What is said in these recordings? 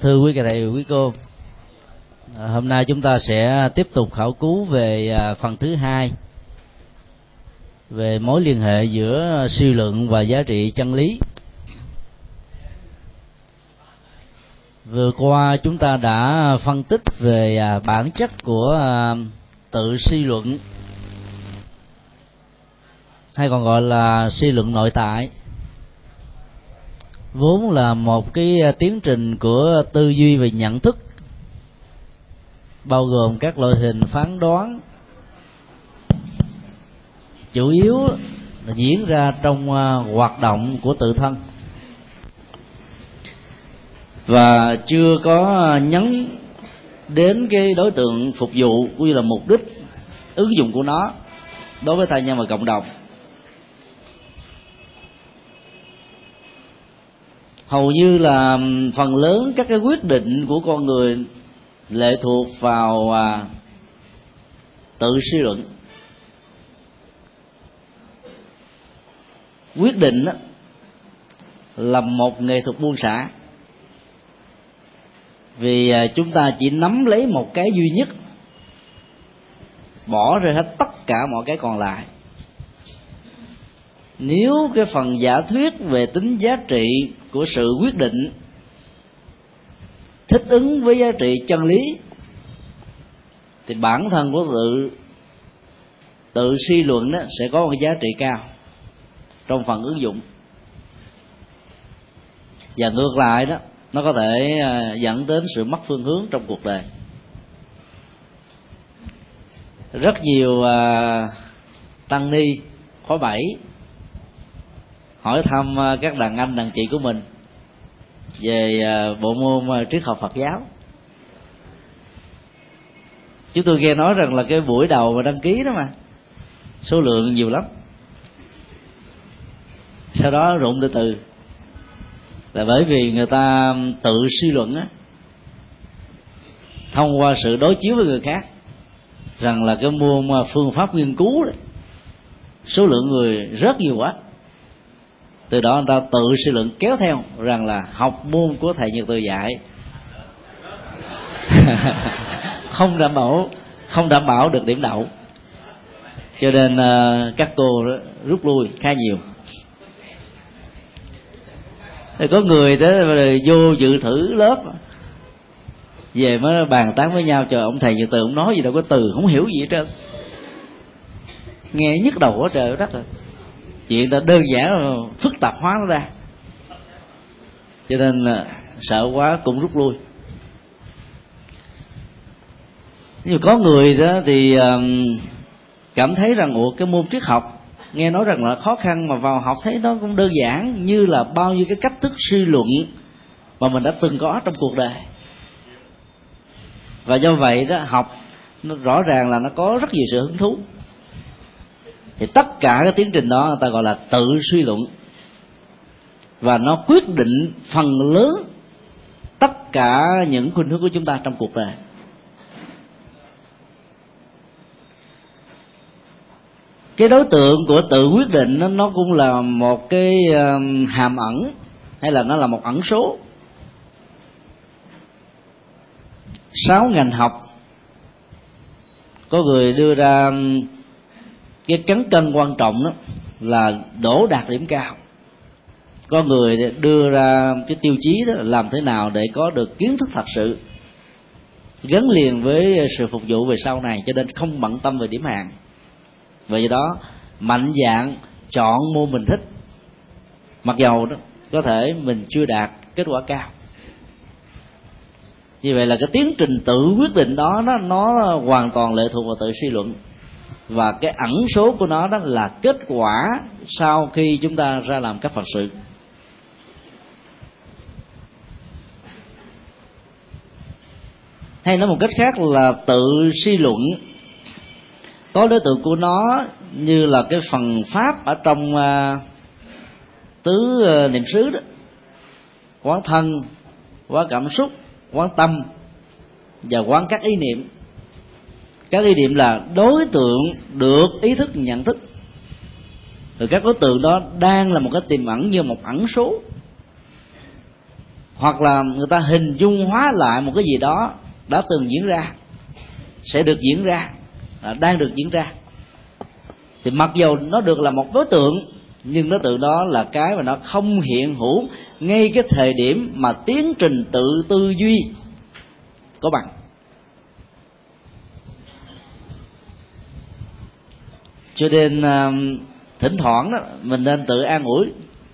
thưa quý thầy, quý cô à, hôm nay chúng ta sẽ tiếp tục khảo cứu về à, phần thứ hai về mối liên hệ giữa suy luận và giá trị chân lý. Vừa qua chúng ta đã phân tích về à, bản chất của tự suy luận, hay còn gọi là suy luận nội tại vốn là một cái à, tiến trình của tư duy về nhận thức, bao gồm các loại hình phán đoán. Chủ yếu là diễn ra trong à, hoạt động của tự thân. Và chưa có à, nhấn đến cái đối tượng phục vụ, cũng như là mục đích, ứng dụng của nó đối với thai nhân và cộng đồng. Hầu như là phần lớn các cái quyết định của con người lệ thuộc vào à, tự suy luận. Quyết định đó, là một nghệ thuật buông xả. Vì à, chúng ta chỉ nắm lấy một cái duy nhất bỏ ra hết tất cả mọi cái còn lại. Nếu cái phần giả thuyết về tính giá trị của sự quyết định thích ứng với giá trị chân lý. Thì bản thân của tự tự suy luận đó sẽ có một giá trị cao trong phần ứng dụng. Và ngược lại đó nó có thể à, dẫn đến sự mất phương hướng trong cuộc đời. Rất nhiều uh, tăng ni khóa bảy hỏi thăm à, các đàn anh, đàn chị của mình về à, bộ môn à, triết học Phật giáo. Chúng tôi nghe nói rằng là cái buổi đầu mà đăng ký đó mà, số lượng nhiều lắm. Sau đó rụng từ từ. Là bởi vì người ta tự suy luận á, thông qua sự đối chiếu với người khác, rằng là cái môn phương pháp nghiên cứu đấy số lượng người rất nhiều quá từ đó người ta tự suy luận kéo theo rằng là học môn của thầy nhật từ dạy. Không đảm bảo không đảm bảo được điểm đậu. Cho nên uh, các cô rút lui khá nhiều. Thì có người đó vô dự thử lớp. Về mới bàn tán với nhau trời ông thầy như từ ông nói gì đâu có từ không hiểu gì hết trơn. Nghe nhức đầu quá trời đất rồi chuyện đã đơn giản phức tạp hóa nó ra. Cho nên là sợ quá cũng rút lui. Nhưng có người đó thì cảm thấy rằng, ủa, cái môn triết học nghe nói rằng là khó khăn mà vào học thấy nó cũng đơn giản như là bao nhiêu cái cách thức suy luận mà mình đã từng có trong cuộc đời. Và do vậy đó, học nó rõ ràng là nó có rất nhiều sự hứng thú thì tất cả cái tiến trình đó người ta gọi là tự suy luận. Và nó quyết định phần lớn tất cả những khuynh hướng của chúng ta trong cuộc đời. Cái đối tượng của tự quyết định nó, nó cũng là một cái um, hàm ẩn hay là nó là một ẩn số. Sáu ngành học. Có người đưa ra um, cái cán cân quan trọng đó là đổ đạt điểm cao. Có người đưa ra cái tiêu chí đó là làm thế nào để có được kiến thức thật sự, gắn liền với sự phục vụ về sau này, cho nên không bận tâm về điểm hàng vì vậy đó, mạnh dạng chọn môn mình thích. Mặc dầu đó, có thể mình chưa đạt kết quả cao. Như vậy là cái tiến trình tự quyết định đó, nó nó hoàn toàn lệ thuộc vào tự suy luận và cái ẩn số của nó đó là kết quả sau khi chúng ta ra làm các phật sự. Hay nói một cách khác là tự suy luận. Có đối tượng của nó như là cái phần pháp ở trong uh, tứ uh, niệm xứ đó. Quán thân quán cảm xúc quán tâm và quán các ý niệm các ý niệm là đối tượng được ý thức, nhận thức. Rồi các đối tượng đó đang là một cái tiềm ẩn như một ẩn số. Hoặc là người ta hình dung hóa lại một cái gì đó đã từng diễn ra, sẽ được diễn ra à, đang được diễn ra. Thì mặc dù nó được là một đối tượng, nhưng đối tượng đó là cái mà nó không hiện hữu ngay cái thời điểm mà tiến trình tự tư duy có bằng. Cho nên uh, thỉnh thoảng đó mình nên tự an ủi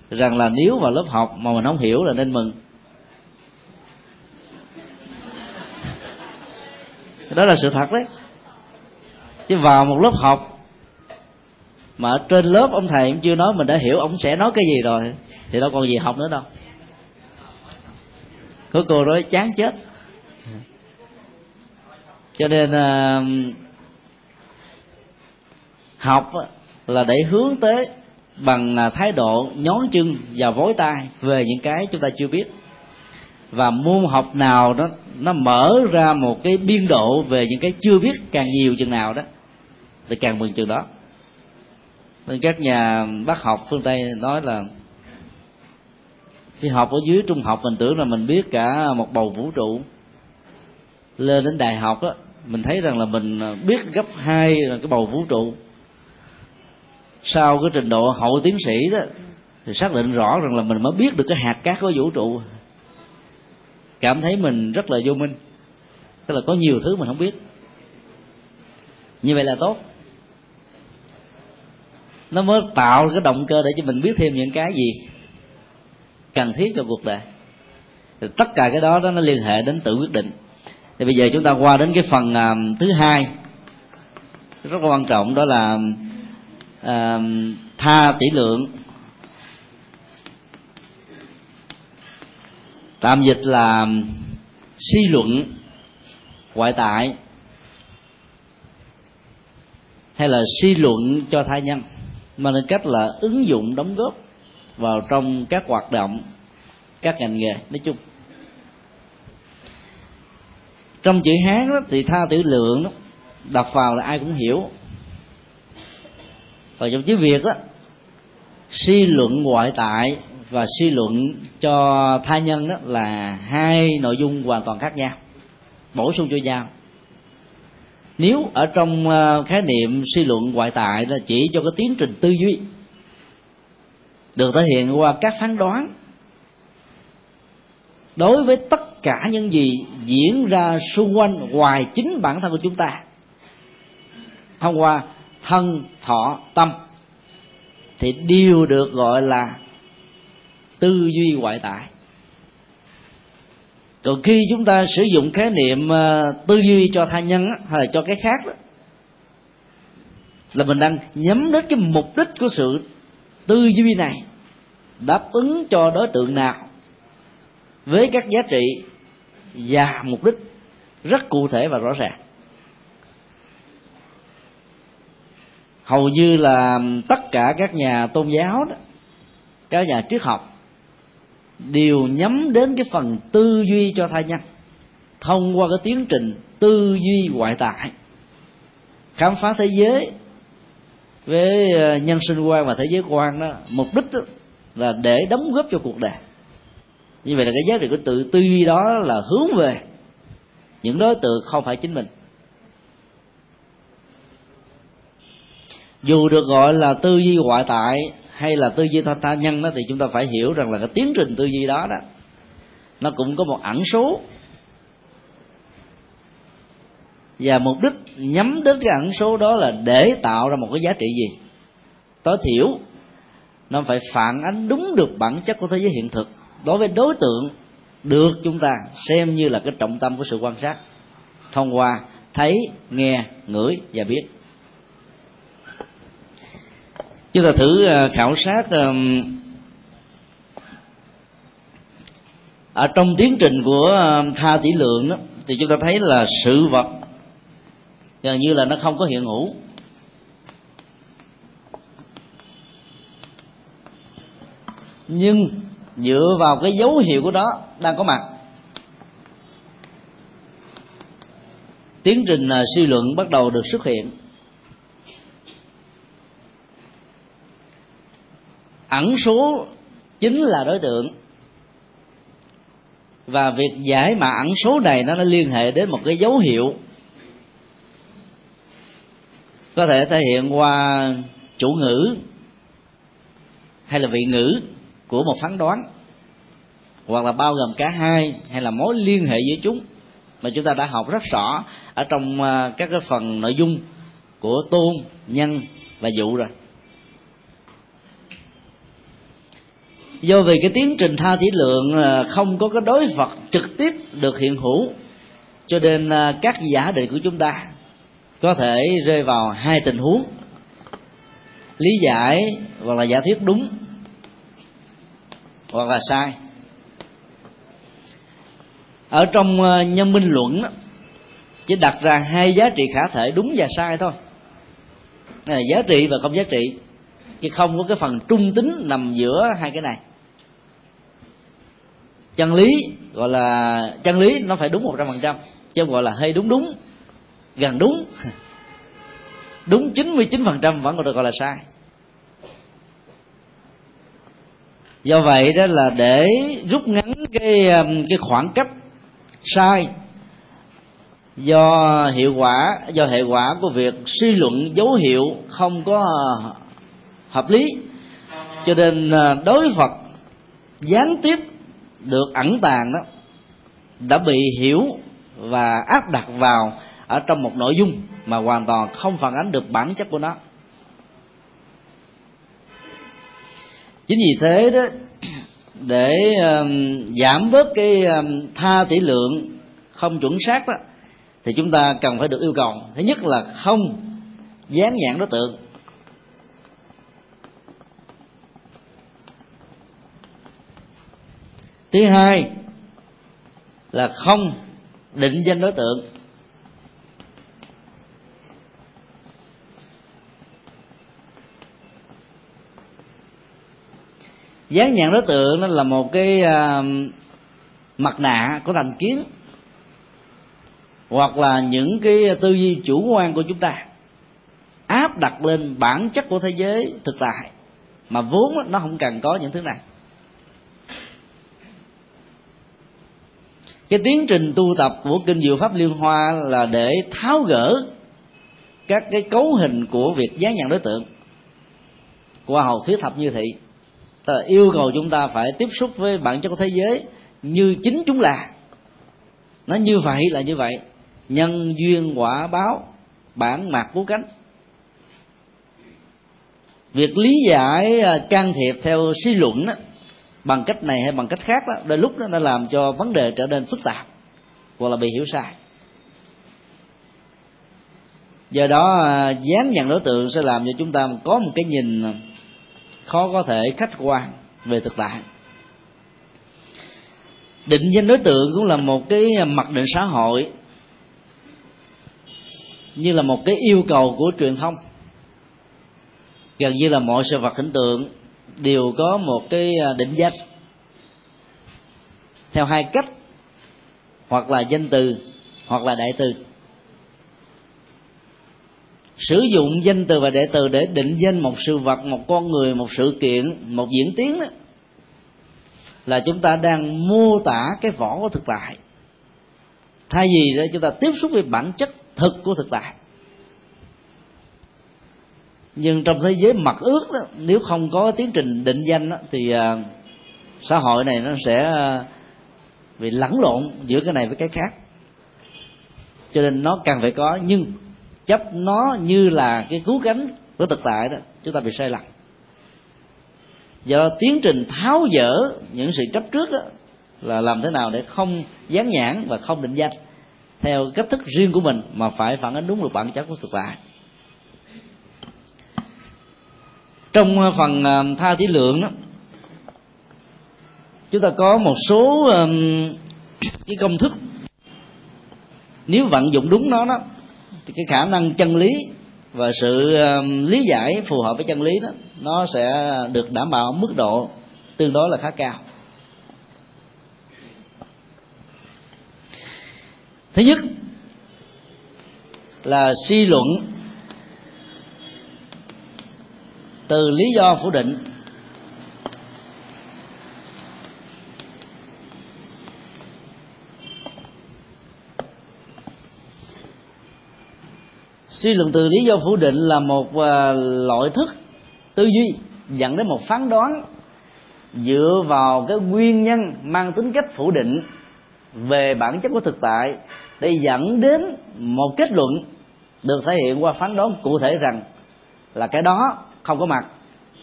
rằng là nếu vào lớp học mà mình không hiểu là nên mừng. Đó là sự thật đấy. Chứ vào một lớp học mà ở trên lớp ông thầy cũng chưa nói mình đã hiểu ông sẽ nói cái gì rồi thì đâu còn gì học nữa đâu. Có cô nói chán chết. Cho nên uh, học là để hướng tới bằng à, thái độ nhón chân và vối tay về những cái chúng ta chưa biết. Và môn học nào đó, nó mở ra một cái biên độ về những cái chưa biết càng nhiều chừng nào đó, thì càng mừng chừng đó. Nên các nhà bác học phương tây nói là, khi học ở dưới trung học mình tưởng là mình biết cả một bầu vũ trụ. Lên đến đại học á, mình thấy rằng là mình à, biết gấp hai là cái bầu vũ trụ sau cái trình độ hậu tiến sĩ đó thì xác định rõ rằng là mình mới biết được cái hạt cát của vũ trụ. Cảm thấy mình rất là vô minh tức là có nhiều thứ mình không biết. Như vậy là tốt. Nó mới tạo cái động cơ để cho mình biết thêm những cái gì cần thiết cho cuộc đời. Thì tất cả cái đó đó nó liên hệ đến tự quyết định. Thì bây giờ chúng ta qua đến cái phần uh, thứ hai rất là quan trọng đó là uh, tha tỷ lượng. Tạm dịch là suy luận ngoại tại hay là suy luận cho thai nhân mà nên cách là ứng dụng đóng góp vào trong các hoạt động các ngành nghề. Nói chung trong chữ hán đó, thì tha tử lượng đó, đọc vào là ai cũng hiểu và trong tiếng việt đó suy luận ngoại tại và suy luận cho tha nhân đó là hai nội dung hoàn toàn khác nhau, bổ sung cho nhau. Nếu ở trong ờ, khái niệm suy luận ngoại tại là chỉ cho cái tiến trình tư duy, được thể hiện qua các phán đoán, đối với tất cả những gì diễn ra xung quanh ngoài chính bản thân của chúng ta, thông qua thân thọ tâm, thì đều được gọi là tư duy ngoại tại. Còn khi chúng ta sử dụng khái niệm ờ, tư duy cho tha nhân hay là cho cái khác đó, là mình đang nhắm đến cái mục đích của sự tư duy này, đáp ứng cho đối tượng nào với các giá trị và mục đích rất cụ thể và rõ ràng. Hầu như là tất cả các nhà tôn giáo đó, các nhà triết học đều nhắm đến cái phần tư duy cho thai nhân, thông qua cái tiến trình tư duy ngoại tại, khám phá thế giới với ờ, nhân sinh quan và thế giới quan đó. Mục đích đó là để đóng góp cho cuộc đời. Như vậy là cái giá trị của tự tư duy đó là hướng về những đối tượng không phải chính mình. Dù được gọi là tư duy ngoại tại hay là tư duy tha nhân đó, thì chúng ta phải hiểu rằng là cái tiến trình tư duy đó đó, nó cũng có một ẩn số. Và mục đích nhắm đến cái ẩn số đó là để tạo ra một cái giá trị gì? Tối thiểu, nó phải phản ánh đúng được bản chất của thế giới hiện thực. Đối với đối tượng, được chúng ta xem như là cái trọng tâm của sự quan sát, thông qua thấy, nghe, ngửi và biết chúng ta thử ờ, khảo sát ở trong tiến trình của tha tỷ lượng đó, thì chúng ta thấy là sự vật gần như là nó không có hiện hữu. Nhưng dựa vào cái dấu hiệu của đó đang có mặt. Tiến trình ờ, suy luận bắt đầu được xuất hiện. Ẩn số chính là đối tượng. Và việc giải mã ẩn số này nó, nó liên hệ đến một cái dấu hiệu. Có thể thể hiện qua chủ ngữ hay là vị ngữ của một phán đoán hoặc là bao gồm cả hai hay là mối liên hệ giữa chúng mà chúng ta đã học rất rõ ở trong à, các cái phần nội dung của tôn nhân và dụ rồi. Do vì cái tiến trình tha thí lượng à, không có cái đối vật trực tiếp được hiện hữu, cho nên à, các giả định của chúng ta có thể rơi vào hai tình huống. Lý giải hoặc là giả thuyết đúng, hoặc là sai. Ở trong à, nhân minh luận chỉ đặt ra hai giá trị khả thể đúng và sai thôi. Là giá trị và không giá trị, chứ không có cái phần trung tính nằm giữa hai cái này chân lý, gọi là chân lý nó phải đúng một trăm phần trăm, chứ gọi là hơi đúng đúng, gần đúng. Đúng 99% vẫn còn được gọi là sai. Do vậy đó là để rút ngắn cái um, cái khoảng cách sai do hiệu quả, do hệ quả của việc suy luận dấu hiệu không có uh, hợp lý. Cho nên uh, đối đối phật, gián tiếp được ẩn tàng đó đã bị hiểu và áp đặt vào ở trong một nội dung mà hoàn toàn không phản ánh được bản chất của nó. Chính vì thế đó để um, giảm bớt cái um, tha tỷ lượng không chuẩn xác đó thì chúng ta cần phải được yêu cầu. Thứ nhất là không dán nhãn đối tượng. Thứ hai là không định danh đối tượng. Dán nhãn đối tượng nó là một cái uh, mặt nạ của thành kiến hoặc là những cái tư duy chủ quan của chúng ta. Áp đặt lên bản chất của thế giới thực tại mà vốn nó không cần có những thứ này. Cái tiến trình tu tập của kinh diệu pháp liên hoa là để tháo gỡ các cái cấu hình của việc dán nhận đối tượng. Qua hầu thuyết thập như thị ta yêu cầu chúng ta phải tiếp xúc với bản chất của thế giới như chính chúng là. Nó như vậy là như vậy. Nhân duyên quả báo bản mặt của cánh. Việc lý giải à, can thiệp theo suy luận đó, bằng cách này hay bằng cách khác đó, đôi lúc đó nó làm cho vấn đề trở nên phức tạp, hoặc là bị hiểu sai. Do đó à, dán nhận đối tượng sẽ làm cho chúng ta có một cái nhìn khó có thể khách quan về thực tại. Định danh đối tượng cũng là một cái mặc định xã hội, như là một cái yêu cầu của truyền thông, gần như là mọi sự vật hình tượng đều có một cái à, định danh. Theo hai cách, hoặc là danh từ, hoặc là đại từ. Sử dụng danh từ và đại từ để định danh một sự vật, một con người, một sự kiện, một diễn tiến đó, là chúng ta đang mô tả cái vỏ của thực tại. Thay vì đó, chúng ta tiếp xúc với bản chất thực của thực tại nhưng trong thế giới mặt ước đó, nếu không có tiến trình định danh đó, thì uh, xã hội này nó sẽ uh, bị lẫn lộn giữa cái này với cái khác. Cho nên nó cần phải có nhưng chấp nó như là cái cứu cánh của thực tại đó chúng ta bị sai lầm. Do tiến trình tháo dỡ những sự chấp trước đó là làm thế nào để không dán nhãn và không định danh theo cách thức riêng của mình mà phải phản ánh đúng được bản chất của thực tại. Trong ờ, phần ờ, tha thí lượng đó, chúng ta có một số cái công thức. Nếu vận dụng đúng nó đó, thì cái khả năng chân lý và sự lý giải phù hợp với chân lý đó, nó sẽ được đảm bảo mức độ tương đối là khá cao. Thứ nhất là suy luận. từ lý do phủ định. Suy luận từ lý do phủ định là một à, loại thức tư duy dẫn đến một phán đoán dựa vào cái nguyên nhân mang tính cách phủ định về bản chất của thực tại để dẫn đến một kết luận được thể hiện qua phán đoán cụ thể rằng là cái đó không có mặt.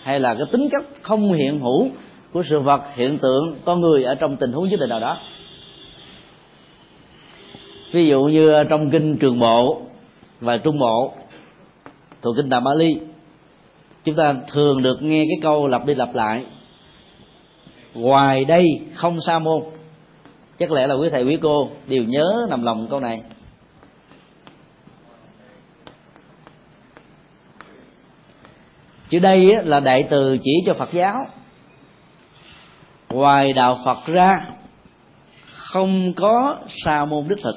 Hay là cái tính chất không hiện hữu của sự vật, hiện tượng, con người ở trong tình huống nhất định nào đó. Ví dụ như trong kinh trường bộ và trung bộ, thuộc kinh tạng bali, chúng ta thường được nghe cái câu lặp đi lặp lại. Ngoài đây không sa môn. Chắc lẽ là quý thầy quý cô đều nhớ nằm lòng câu này. Chữ đây là đại từ chỉ cho phật giáo. Ngoài đạo phật ra, không có sa môn đích thực.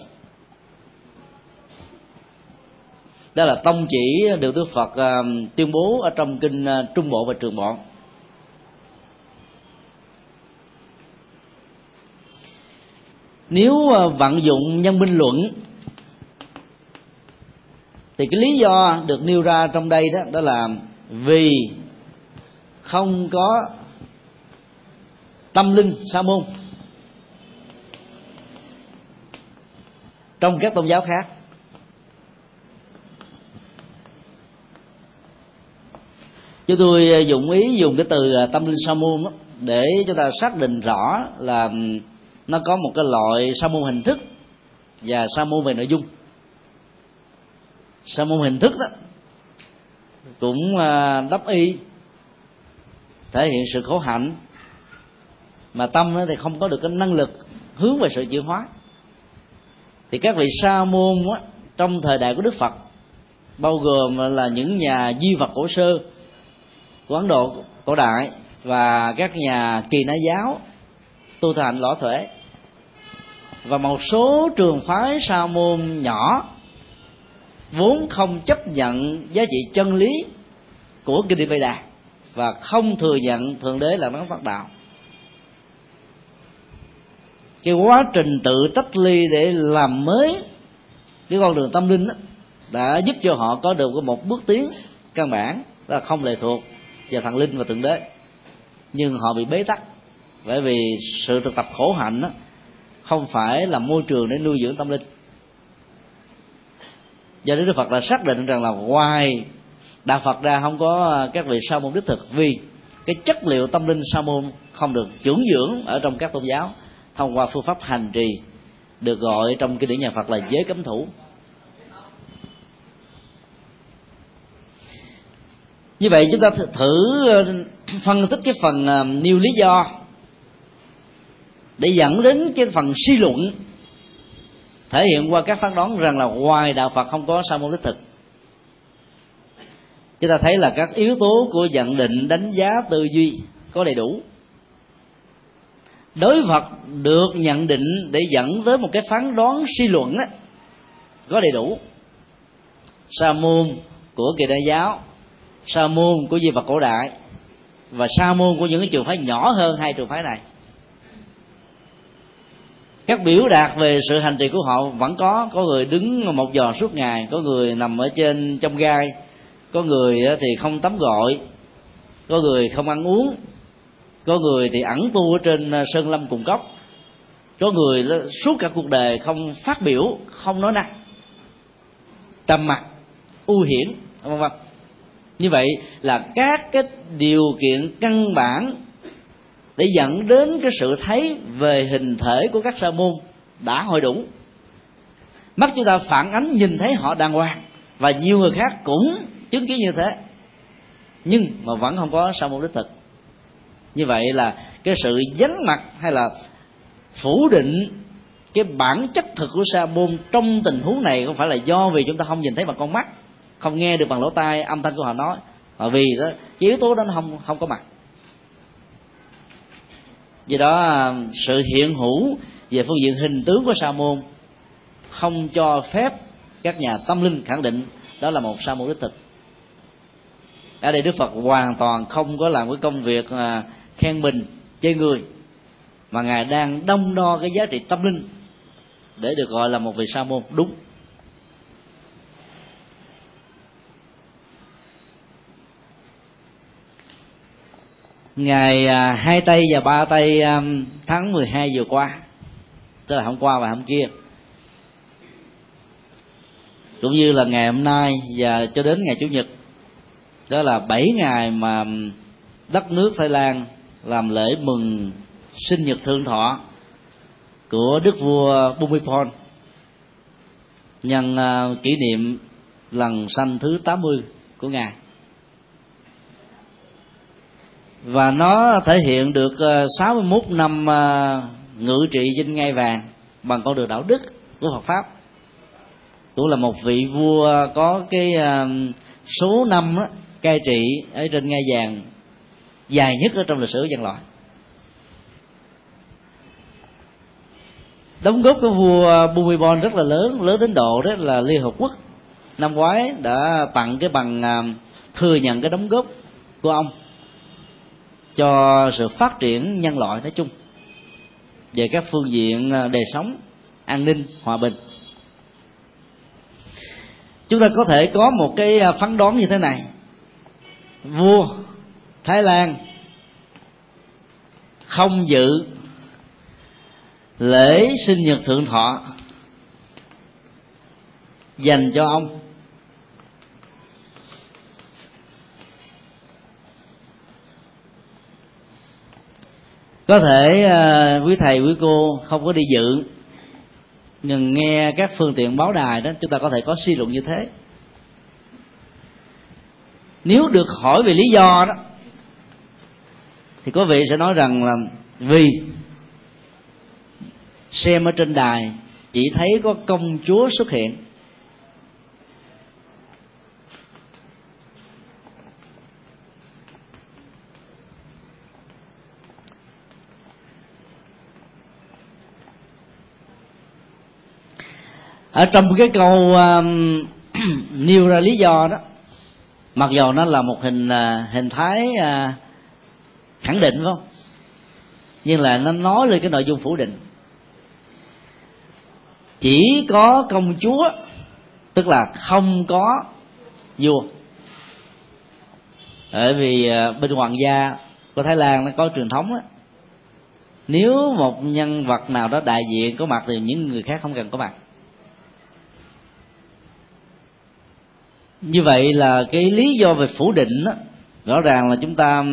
Đó là tông chỉ được đức phật à, tuyên bố ở trong kinh à, trung bộ và trường bộ. Nếu à, vận dụng nhân minh luận, thì cái lý do được nêu ra trong đây đó đó là vì không có tâm linh sa môn. Trong các tôn giáo khác chúng tôi dùng ý dùng cái từ à, tâm linh sa môn để chúng ta xác định rõ là ừ, nó có một cái loại sa môn hình thức và sa môn về nội dung. Sa môn hình thức đó cũng à, đắp y thể hiện sự khổ hạnh mà tâm thì không có được cái năng lực hướng về sự chuyển hóa. Thì các vị sa môn á, trong thời đại của đức phật bao gồm là những nhà di vật cổ sơ của ấn độ cổ đại và các nhà kỳ na giáo tu thành lõ thuế và một số trường phái sa môn nhỏ vốn không chấp nhận giá trị chân lý của kinh điển Đà và không thừa nhận thượng đế là đấng phát đạo. Cái quá trình tự tách ly để làm mới cái con đường tâm linh đó, đã giúp cho họ có được một bước tiến căn bản là không lệ thuộc vào thần linh và thượng đế. Nhưng họ bị bế tắc bởi vì sự thực tập khổ hạnh đó, không phải là môi trường để nuôi dưỡng tâm linh do đó đức phật đã xác định rằng là ngoài đạo phật ra không có à, các vị sa môn đích thực, vì cái chất liệu tâm linh sa môn không được dưỡng dưỡng ở trong các tôn giáo, thông qua phương pháp hành trì được gọi trong kinh điển nhà phật là giới cấm thủ. Như vậy chúng ta thử ờ, phân tích cái phần à, nêu lý do để dẫn đến cái phần suy luận thể hiện qua các phán đoán rằng là ngoài đạo phật không có sa môn đích thực. Chúng ta thấy là các yếu tố của nhận định đánh giá tư duy có đầy đủ. Đối vật được nhận định để dẫn tới một cái phán đoán suy luận đó, có đầy đủ. Sa môn của kỳ đại giáo sa môn của di vật cổ đại và sa môn của những cái trường phái nhỏ hơn hai trường phái này các biểu đạt về sự hành trì của họ vẫn có. Có người đứng một giờ suốt ngày, có người nằm ở trên trong gai, có người thì không tắm gội, có người không ăn uống, có người thì ẩn tu ở trên à, sơn lâm cùng cốc có người suốt cả cuộc đời không phát biểu, không nói năng, trầm mặt u hiển, vân vân. Như vậy là các cái điều kiện căn bản để dẫn đến cái sự thấy về hình thể của các sa môn đã hội đủ. Mắt chúng ta phản ánh nhìn thấy họ đàng hoàng và nhiều người khác cũng chứng kiến như thế. Nhưng mà vẫn không có sa môn đích thực. Như vậy là cái sự dánh mặt hay là phủ định cái bản chất thực của sa môn trong tình huống này không phải là do vì chúng ta không nhìn thấy bằng con mắt, không nghe được bằng lỗ tai âm thanh của họ nói, mà vì đó, cái yếu tố đó nó không không có mặt vì đó à, sự hiện hữu về phương diện hình tướng của sa môn không cho phép các nhà tâm linh khẳng định đó là một sa môn đích thực. Ở đây đức phật hoàn toàn không có làm cái công việc à, khen mình chơi người, mà ngài đang đông đo cái giá trị tâm linh để được gọi là một vị sa môn đúng. Ngày à, hai tây và ba tây à, tháng 12 vừa qua. Tức là hôm qua và hôm kia. Cũng như là ngày hôm nay và cho đến ngày chủ nhật. Đó là bảy ngày mà đất nước Thái Lan làm lễ mừng sinh nhật thượng thọ của đức vua Bumipol nhân à, kỷ niệm lần sanh thứ 80 của ngài và nó thể hiện được ờ, 61 năm ờ, ngự trị trên ngai vàng bằng con đường đạo đức của Phật pháp. Cũng là một vị vua có cái ờ, số năm đó, cai trị ở trên ngai vàng dài nhất ở trong lịch sử nhân loại. Đóng góp của vua Bhumibol rất là lớn lớn đến độ đó là Liên Hợp Quốc. Năm ngoái đã tặng cái bằng thừa nhận cái đóng góp của ông cho sự phát triển nhân loại nói chung, về các phương diện à, đời sống, an ninh, hòa bình. Chúng ta có thể có một cái à, phán đoán như thế này. Vua thái lan không dự lễ sinh nhật thượng thọ dành cho ông. Có thể uh, quý thầy quý cô không có đi dự nhưng nghe các phương tiện báo đài đó chúng ta có thể có suy luận như thế. Nếu được hỏi về lý do đó thì có vị sẽ nói rằng là vì xem ở trên đài chỉ thấy có công chúa xuất hiện. Ở trong cái câu um, nêu ra lý do đó mặc dù nó là một hình uh, hình thái uh, khẳng định phải không? Nhưng là nó nói lên cái nội dung phủ định. Chỉ có công chúa tức là không có vua. Bởi vì à, bên hoàng gia của thái lan nó có truyền thống đó, nếu một nhân vật nào đó đại diện có mặt thì những người khác không cần có mặt. Như vậy là cái lý do về phủ định đó, rõ ràng là chúng ta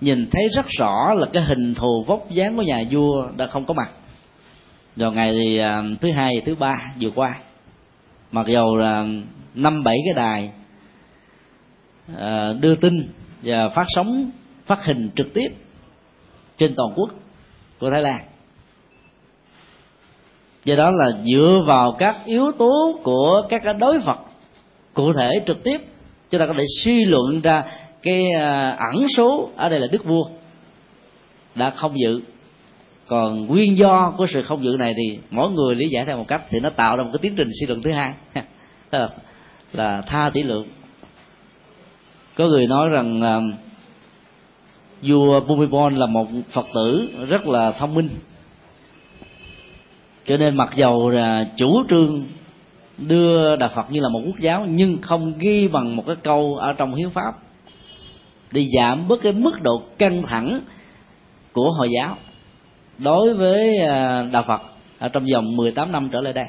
nhìn thấy rất rõ là cái hình thù vóc dáng của nhà vua đã không có mặt. Vào ngày thì uh, thứ hai thứ ba vừa qua mặc dầu là năm bảy cái đài uh, đưa tin và phát sóng phát hình trực tiếp trên toàn quốc của thái lan. Do đó là dựa vào các yếu tố của các đối vật cụ thể trực tiếp. Chúng ta có thể suy luận ra cái à, ẩn số ở đây là đức vua đã không dự còn nguyên do của sự không dự này thì mỗi người lý giải theo một cách thì nó tạo ra một cái tiến trình suy luận thứ hai. Là tha tỷ lượng. Có người nói rằng uh, vua Bhumibol là một phật tử rất là thông minh. Cho nên mặc dầu là chủ trương đưa đạo phật như là một quốc giáo nhưng không ghi bằng một cái câu ở trong hiến pháp để giảm bớt cái mức độ căng thẳng của hồi giáo đối với à, đạo Phật ở trong vòng 18 năm trở lại đây.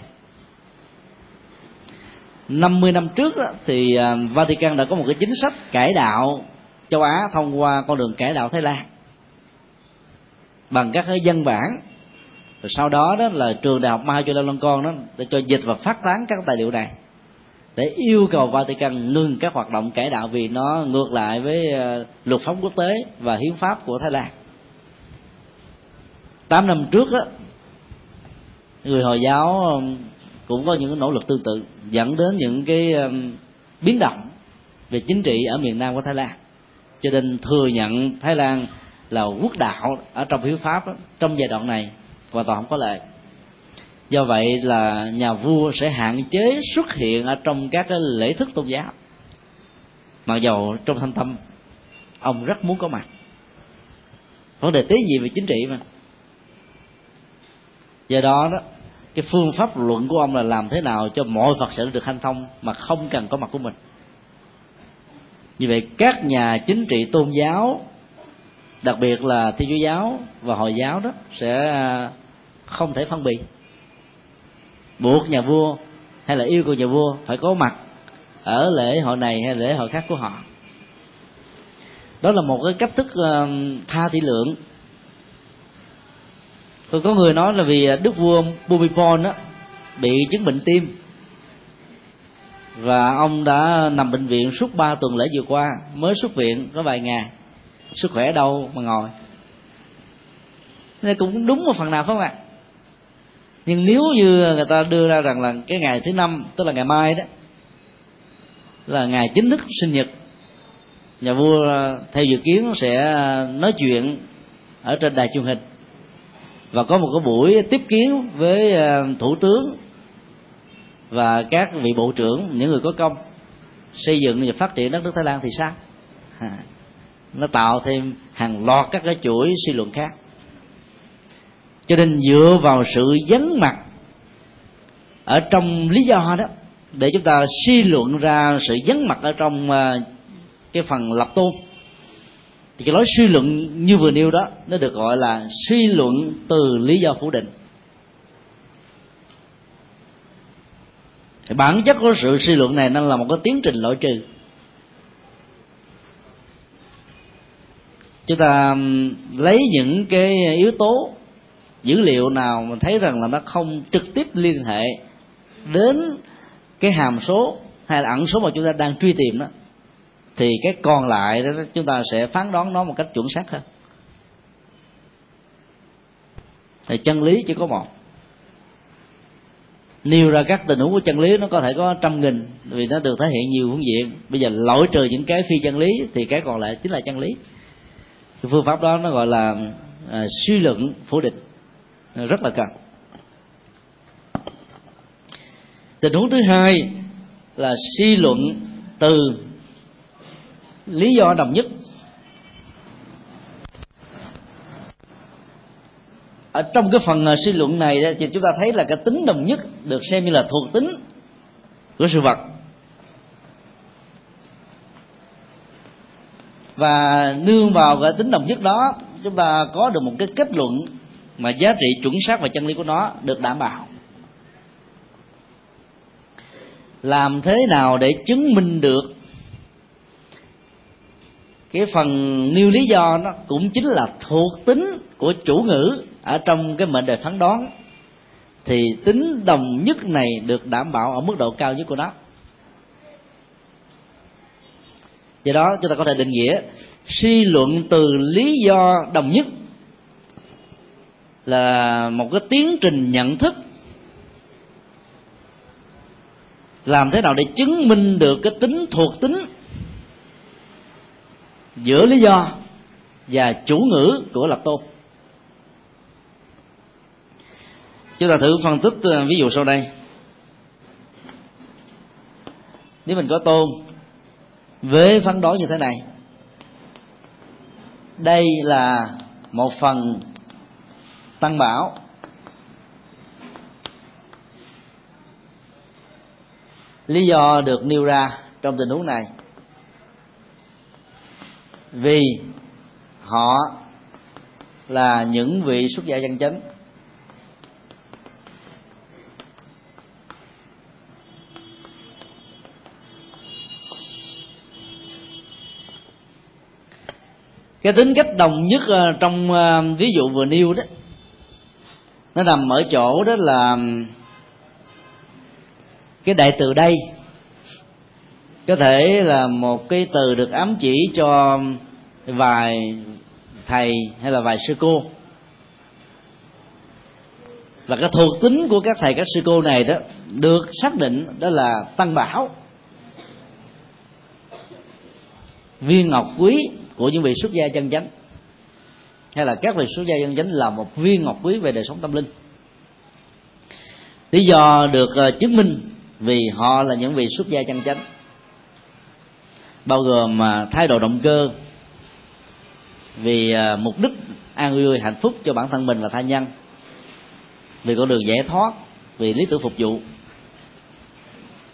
50 năm trước đó, thì à, Vatican đã có một cái chính sách cải đạo châu Á thông qua con đường cải đạo Thái Lan bằng các cái dân bản rồi sau đó đó là trường đại học Mahachulalongkorn đó để cho dịch và phát tán các tài liệu này để yêu cầu Vatican ngừng các hoạt động cải đạo vì nó ngược lại với ờ, luật pháp quốc tế và hiến pháp của Thái Lan. Tám năm trước đó người hồi giáo ờ, cũng có những nỗ lực tương tự dẫn đến những cái ờ, biến động về chính trị ở miền nam của thái lan. Cho nên thừa nhận thái lan là quốc đạo ở trong hiến pháp đó, trong giai đoạn này hoàn toàn không có lệ. Do vậy là nhà vua sẽ hạn chế xuất hiện ở trong các cái lễ thức tôn giáo. Mặc dầu trong thâm tâm, ông rất muốn có mặt. Vấn đề tế gì về chính trị mà. Do đó đó, cái phương pháp luận của ông là làm thế nào cho mọi phật sự được hanh thông mà không cần có mặt của mình. Như vậy, các nhà chính trị tôn giáo, đặc biệt là thiên chúa giáo và hồi giáo đó, sẽ à, không thể phân biệt. Buộc nhà vua hay là yêu cầu nhà vua phải có mặt ở lễ hội này hay lễ hội khác của họ. Đó là một cái cách thức ờ, tha tỷ lượng. Tôi có người nói là vì đức vua Bhumibol đó bị chứng bệnh tim. Và ông đã nằm bệnh viện suốt ba tuần lễ vừa qua, mới xuất viện, có vài ngày. Sức khỏe đâu mà ngồi. Nên cũng đúng một phần nào phải không ạ? à? Nhưng nếu như người ta đưa ra rằng là cái ngày thứ năm, tức là ngày mai đó, là ngày chính thức sinh nhật, nhà vua theo dự kiến sẽ nói chuyện ở trên đài truyền hình. Và có một cái buổi tiếp kiến với ờ, thủ tướng và các vị bộ trưởng, những người có công xây dựng và phát triển đất nước thái lan thì sao? Nó tạo thêm hàng loạt các cái chuỗi suy luận khác cho nên dựa vào sự vắng mặt ở trong lý do đó, để chúng ta suy luận ra sự vắng mặt ở trong à, cái phần lập tôn. Thì cái lối suy luận như vừa nêu đó, nó được gọi là suy luận từ lý do phủ định. Thì bản chất của sự suy luận này nó là một cái tiến trình loại trừ. Chúng ta lấy những cái yếu tố dữ liệu nào mình thấy rằng là nó không trực tiếp liên hệ đến cái hàm số hay là ẩn số mà chúng ta đang truy tìm đó thì cái còn lại đó chúng ta sẽ phán đoán nó một cách chuẩn xác hơn. Thì chân lý chỉ có một. Nêu ra các tình huống của chân lý nó có thể có trăm nghìn vì nó được thể hiện nhiều phương diện. Bây giờ lỗi trừ những cái phi chân lý thì cái còn lại chính là chân lý. Cái phương pháp đó nó gọi là à, suy luận phủ định rất là cần tình huống thứ hai là suy luận từ lý do đồng nhất. Ở trong cái phần à, suy luận này thì chúng ta thấy là cái tính đồng nhất được xem như là thuộc tính của sự vật. Và nương vào cái tính đồng nhất đó, chúng ta có được một cái kết luận mà giá trị chuẩn xác và chân lý của nó được đảm bảo. Làm thế nào để chứng minh được cái phần nêu lý do nó cũng chính là thuộc tính của chủ ngữ ở trong cái mệnh đề phán đoán, thì tính đồng nhất này được đảm bảo ở mức độ cao nhất của nó. Do đó chúng ta có thể định nghĩa suy luận từ lý do đồng nhất là một cái tiến trình nhận thức. Làm thế nào để chứng minh được cái tính thuộc tính? Giữa lý do và chủ ngữ của lập tôn. Chúng ta thử phân tích ờ, ví dụ sau đây. Nếu mình có tôn với phán đoán như thế này. Đây là một phần tăng bảo. Lý do được nêu ra trong tình huống này. Vì họ là những vị xuất gia chân chánh. Cái tính cách đồng nhất ờ, trong ờ, ví dụ vừa nêu đó nó nằm ở chỗ đó là cái đại từ đây. Có thể là một cái từ được ám chỉ cho vài thầy hay là vài sư cô. Và cái thuộc tính của các thầy, các sư cô này đó được xác định đó là tăng bảo. Viên ngọc quý của những vị xuất gia chân chánh hay là các vị xuất gia chân chánh là một viên ngọc quý về đời sống tâm linh. Lý do được ờ, chứng minh vì họ là những vị xuất gia chân chánh. Bao gồm ờ, thái độ động cơ vì ờ, mục đích an vui hạnh phúc cho bản thân mình và tha nhân vì con đường giải thoát vì lý tưởng phục vụ.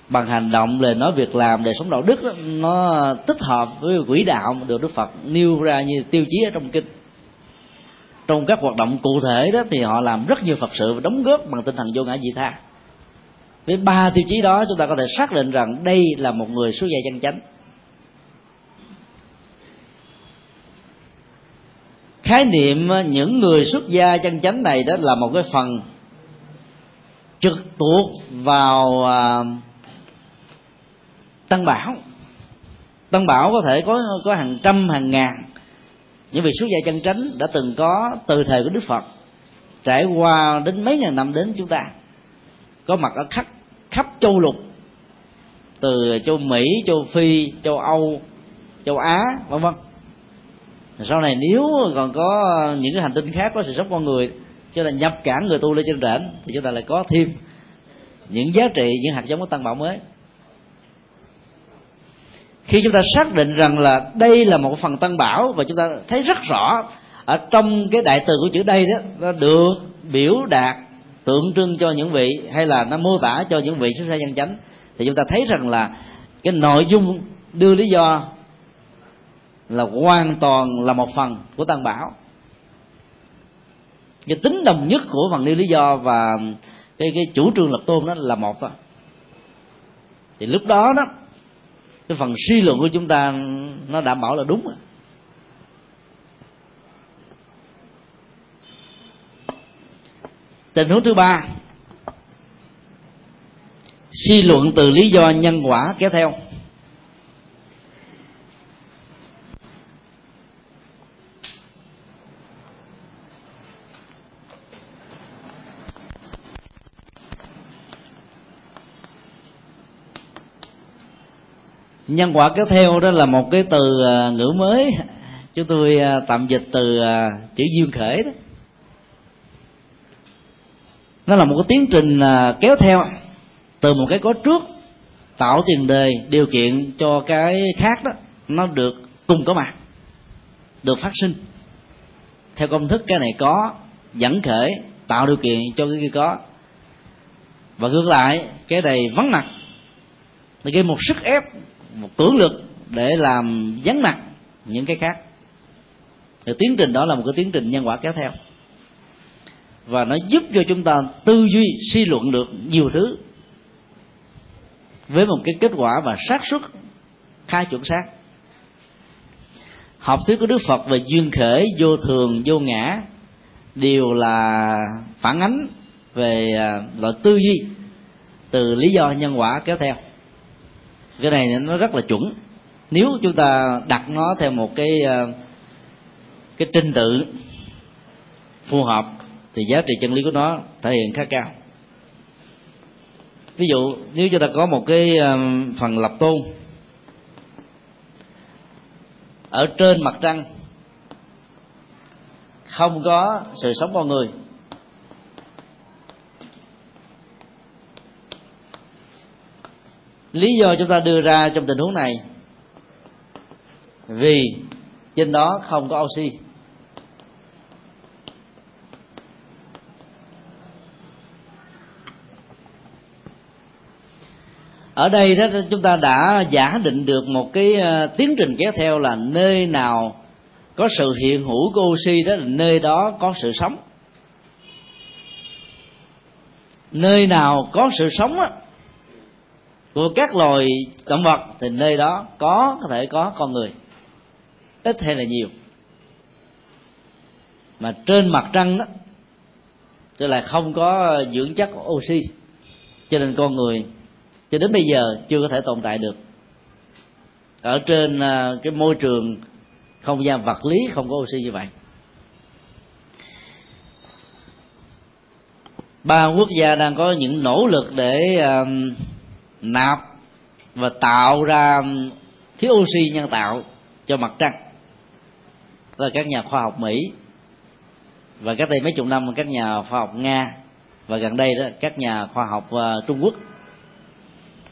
Bằng hành động lời nói việc làm đời sống đạo đức đó, nó tích hợp với quỹ đạo được đức phật nêu ra như tiêu chí ở trong kinh trong các hoạt động cụ thể đó thì họ làm rất nhiều phật sự và đóng góp bằng tinh thần vô ngã dị tha. Với ba tiêu chí đó, chúng ta có thể xác định rằng đây là một người xuất gia chân chánh. Khái niệm ờ, những người xuất gia chân chánh này đó là một cái phần trực thuộc vào ờ, tăng bảo. Tăng bảo có thể có có hàng trăm, hàng ngàn những vị xuất gia chân chánh đã từng có từ thời của đức phật, trải qua đến mấy ngàn năm đến chúng ta, có mặt ở khắp khắp châu lục, từ châu mỹ, châu phi, châu âu, châu á, vân vân. Sau này nếu còn có những cái hành tinh khác có sự sống con người, cho nên nhập cản người tu lên trên trển thì chúng ta lại có thêm những giá trị, những hạt giống của tăng bảo mới khi chúng ta xác định rằng là đây là một phần tăng bảo và chúng ta thấy rất rõ ở trong cái đại từ của chữ đây đó, nó được biểu đạt tượng trưng cho những vị hay là nó mô tả cho những vị xuất gia nhân chánh, thì chúng ta thấy rằng là cái nội dung đưa lý do là hoàn toàn là một phần của tăng bảo cái tính đồng nhất của phần nêu lý do và cái cái chủ trương lập tôn đó là một đó. thì lúc đó đó cái phần suy luận của chúng ta nó đảm bảo là đúng rồi. tình huống thứ ba, suy luận từ lý do nhân quả kéo theo nhân quả kéo theo đó là một cái từ à, ngữ mới. Chúng tôi à, tạm dịch từ à, chữ duyên khởi đó. Nó là một cái tiến trình kéo theo từ một cái có trước, tạo tiền đề, điều kiện cho cái khác đó, nó được cùng có mặt, được phát sinh. Theo công thức cái này có, dẫn khởi tạo điều kiện cho cái kia có. Và ngược lại, cái này vắng mặt. Thì gây một sức ép một cưỡng lực để làm vắng mặt những cái khác. Thì tiến trình đó là một cái tiến trình nhân quả kéo theo. Và nó giúp cho chúng ta tư duy, suy luận được nhiều thứ với một cái kết quả và xác suất khá chuẩn xác. Học thuyết của đức phật về duyên khởi, vô thường, vô ngã đều là phản ánh về à, loại tư duy từ lý do nhân quả kéo theo cái này nó rất là chuẩn. Nếu chúng ta đặt nó theo một cái ờ, cái trình tự phù hợp, thì giá trị chân lý của nó thể hiện khá cao. Ví dụ, nếu chúng ta có một cái ờ, phần lập tôn ở trên mặt trăng, không có sự sống con người lý do chúng ta đưa ra trong tình huống này vì trên đó không có oxy. Ở đây đó chúng ta đã giả định được một cái ờ, tiến trình kéo theo là nơi nào có sự hiện hữu của oxy đó là nơi đó có sự sống. Nơi nào có sự sống á, của các loài động vật thì nơi đó có có thể có con người. Ít hay là nhiều. Mà trên mặt trăng đó tức là không có dưỡng chất oxy cho nên con người cho đến bây giờ chưa có thể tồn tại được. Ở trên à, cái môi trường không gian vật lý không có oxy như vậy. Ba quốc gia đang có những nỗ lực để uh, nạp và tạo ra khí oxy nhân tạo cho mặt trăng. Đó là các nhà khoa học mỹ và cách đây mấy chục năm các nhà khoa học nga và gần đây đó các nhà khoa học uh, trung quốc.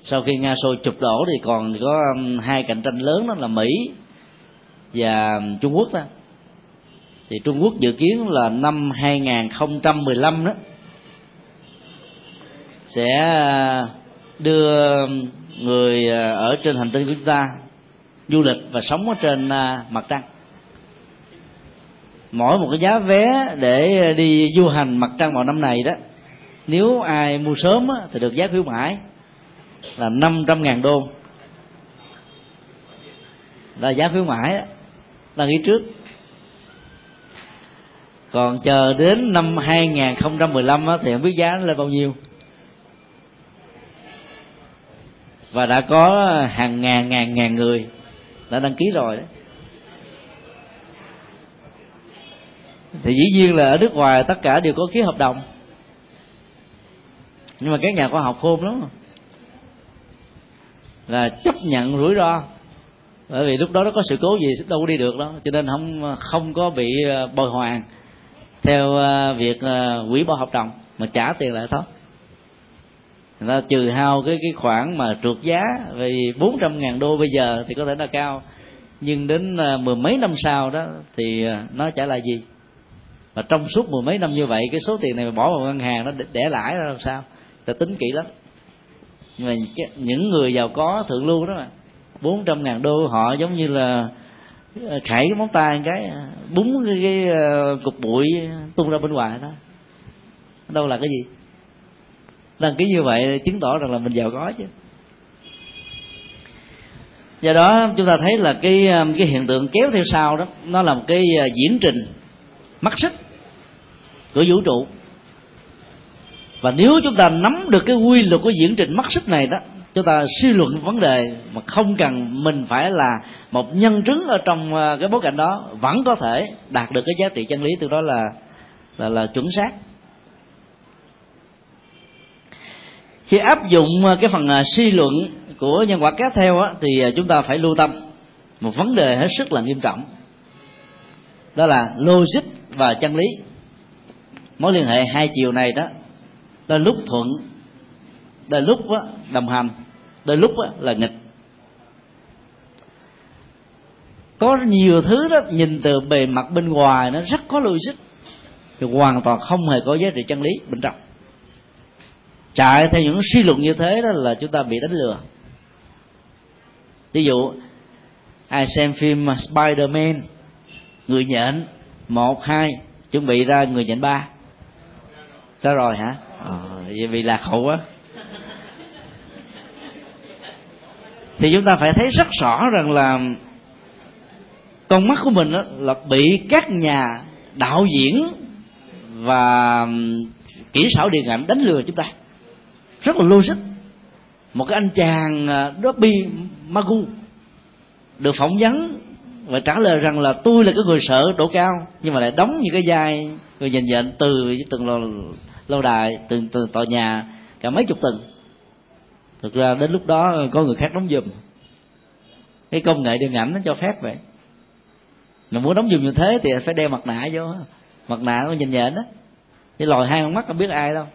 Sau khi nga xô chụp đổ thì còn có hai cạnh tranh lớn đó là mỹ và trung quốc đó. Thì trung quốc dự kiến là năm 2015 đó sẽ uh, đưa người à, ở trên hành tinh của chúng ta du lịch và sống ở trên à, mặt trăng. Mỗi một cái giá vé để đi du hành mặt trăng vào năm này đó nếu ai mua sớm á, thì được giá khuyến mãi là 500 ngàn đô. Là giá khuyến mãi đó là nghĩ trước. Còn chờ đến năm 2015 á, thì không biết giá nó lên bao nhiêu. Và đã có hàng ngàn ngàn ngàn người đã đăng ký rồi đó thì dĩ nhiên là ở nước ngoài tất cả đều có ký hợp đồng. Nhưng mà các nhà khoa học khôn lắm. Là chấp nhận rủi ro. Bởi vì lúc đó nó có sự cố gì đâu có đi được đó. Cho nên không không có bị ờ, bồi hoàn theo ờ, việc hủy quỹ bỏ hợp đồng. Mà trả tiền lại thôi người ta trừ hao cái cái khoản mà trượt giá vì 400 ngàn đô bây giờ thì có thể là cao. Nhưng đến ờ, mười mấy năm sau đó thì ờ, nó trả lại gì. Và trong suốt mười mấy năm như vậy cái số tiền này mà bỏ vào ngân hàng nó để lãi ra làm sao? Ta tính kỹ lắm. Nhưng mà những người giàu có thượng lưu đó mà bốn trăm ngàn đô họ giống như là ờ, khảy cái móng tay cái búng cái, cái cục bụi tung ra bên ngoài đó. Đâu là cái gì? Đăng ký như vậy chứng tỏ rằng là mình giàu có chứ. Do đó, chúng ta thấy là cái um, cái hiện tượng kéo theo sau đó, nó là một cái uh, diễn trình mắt xích của vũ trụ. Và nếu chúng ta nắm được cái quy luật của diễn trình mắt xích này đó, chúng ta suy luận vấn đề mà không cần mình phải là một nhân chứng ở trong uh, cái bối cảnh đó, vẫn có thể đạt được cái giá trị chân lý, từ đó là là là chuẩn xác. Khi áp dụng ờ, cái phần ờ, suy luận của nhân quả kéo theo á, thì ờ, chúng ta phải lưu tâm. Một vấn đề hết sức là nghiêm trọng. Đó là logic và chân lý. Mối liên hệ hai chiều này đó đôi lúc thuận đôi lúc đó, đồng hành đôi lúc đó, là nghịch. Có nhiều thứ đó nhìn từ bề mặt bên ngoài nó rất có logic thì hoàn toàn không hề có giá trị chân lý bên trong chạy theo những suy luận như thế đó là chúng ta bị đánh lừa. Ví dụ ai xem phim Spider-Man người nhện một hai chuẩn bị ra người nhện ba. Ra rồi hả? Ờ, vậy vì lạc hậu quá. Thì chúng ta phải thấy rất rõ rằng là con mắt của mình đó là bị các nhà đạo diễn và kỹ xảo điện ảnh đánh lừa chúng ta rất là logic. Một cái anh chàng à, Dobby Magu được phỏng vấn và trả lời rằng là tôi là cái người sợ độ cao nhưng mà lại đóng những cái vai người nhìn nhận từ từng lâu, lâu đài từng từ tòa nhà cả mấy chục tầng. Thực ra đến lúc đó có người khác đóng giùm. Cái công nghệ điện ảnh nó cho phép vậy. Mà muốn đóng giùm như thế thì phải đeo mặt nạ vô mặt nạ nó nhìn nhện đó cái lòi hai con mắt không biết ai đâu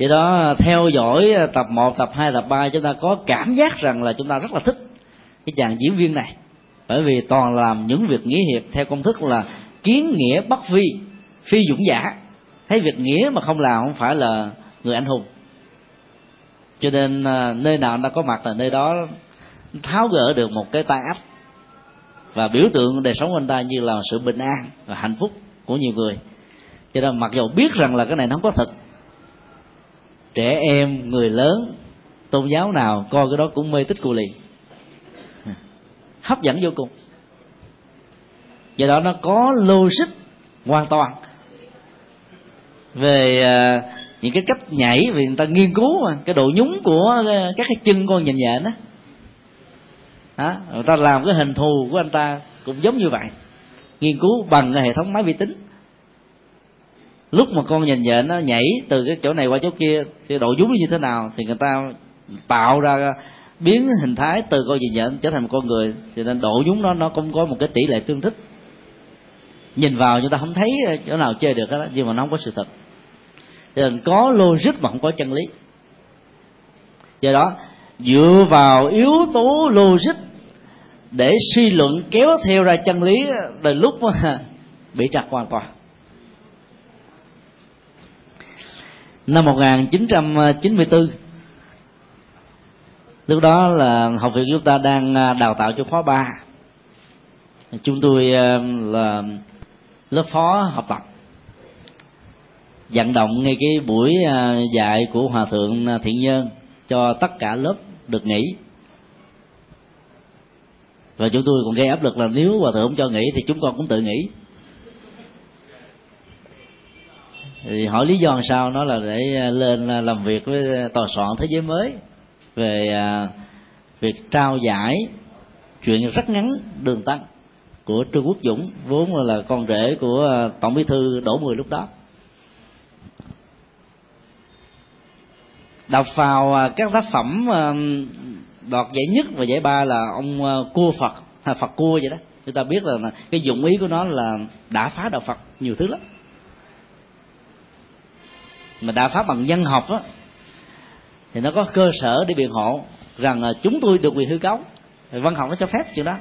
do đó theo dõi ờ, tập 1, tập 2, tập 3 chúng ta có cảm giác rằng là chúng ta rất là thích cái chàng diễn viên này. Bởi vì toàn làm những việc nghĩa hiệp theo công thức là kiến nghĩa bất phi phi dũng giả. Thấy việc nghĩa mà không làm không phải là người anh hùng. Cho nên ờ, nơi nào anh ta có mặt là nơi đó tháo gỡ được một cái tai ách và biểu tượng đời sống của anh ta như là sự bình an và hạnh phúc của nhiều người. Cho nên mặc dù biết rằng là cái này nó không có thật trẻ em người lớn tôn giáo nào coi cái đó cũng mê tích cù lì. Hấp dẫn vô cùng. Do đó nó có logic hoàn toàn về à, những cái cách nhảy vì người ta nghiên cứu mà cái độ nhúng của à, các cái chân con nhìn nhện đó đó, người ta làm cái hình thù của anh ta cũng giống như vậy. Nghiên cứu bằng cái hệ thống máy vi tính lúc mà con nhìn nhện nó nhảy từ cái chỗ này qua chỗ kia, thì độ dúng như thế nào? Thì người ta tạo ra biến hình thái từ con nhìn nhện trở thành một con người cho nên độ dúng nó nó cũng có một cái tỷ lệ tương thích. Nhìn vào chúng ta không thấy chỗ nào chơi được đó nhưng mà nó không có sự thật. Cho nên có logic mà không có chân lý. Do đó, dựa vào yếu tố logic để suy luận kéo theo ra chân lý đến lúc bị trật hoàn toàn. Năm 1994 lúc đó là học viện chúng ta đang à, đào tạo cho khóa 3 chúng tôi à, là lớp phó học tập. Vận động ngay cái buổi à, dạy của hòa thượng thiện nhân cho tất cả lớp được nghỉ. Và chúng tôi còn gây áp lực là nếu hòa thượng không cho nghỉ thì chúng con cũng tự nghỉ. Thì hỏi lý do làm sao? Nó là để à, lên à, làm việc với à, tòa soạn thế giới mới về việc trao giải chuyện rất ngắn, đường tăng của trương quốc dũng, vốn là con rể của tổng bí thư đỗ mười lúc đó. Đọc vào các tác phẩm đoạt giải nhất và giải ba là ông cua phật phật cua vậy đó. Chúng ta biết là cái dụng ý của nó là đã phá đạo phật nhiều thứ lắm mà đạo pháp bằng nhân học đó, thì nó có cơ sở để biện hộ rằng là chúng tôi được quyền hư cấu thì văn học nó cho phép chuyện đó.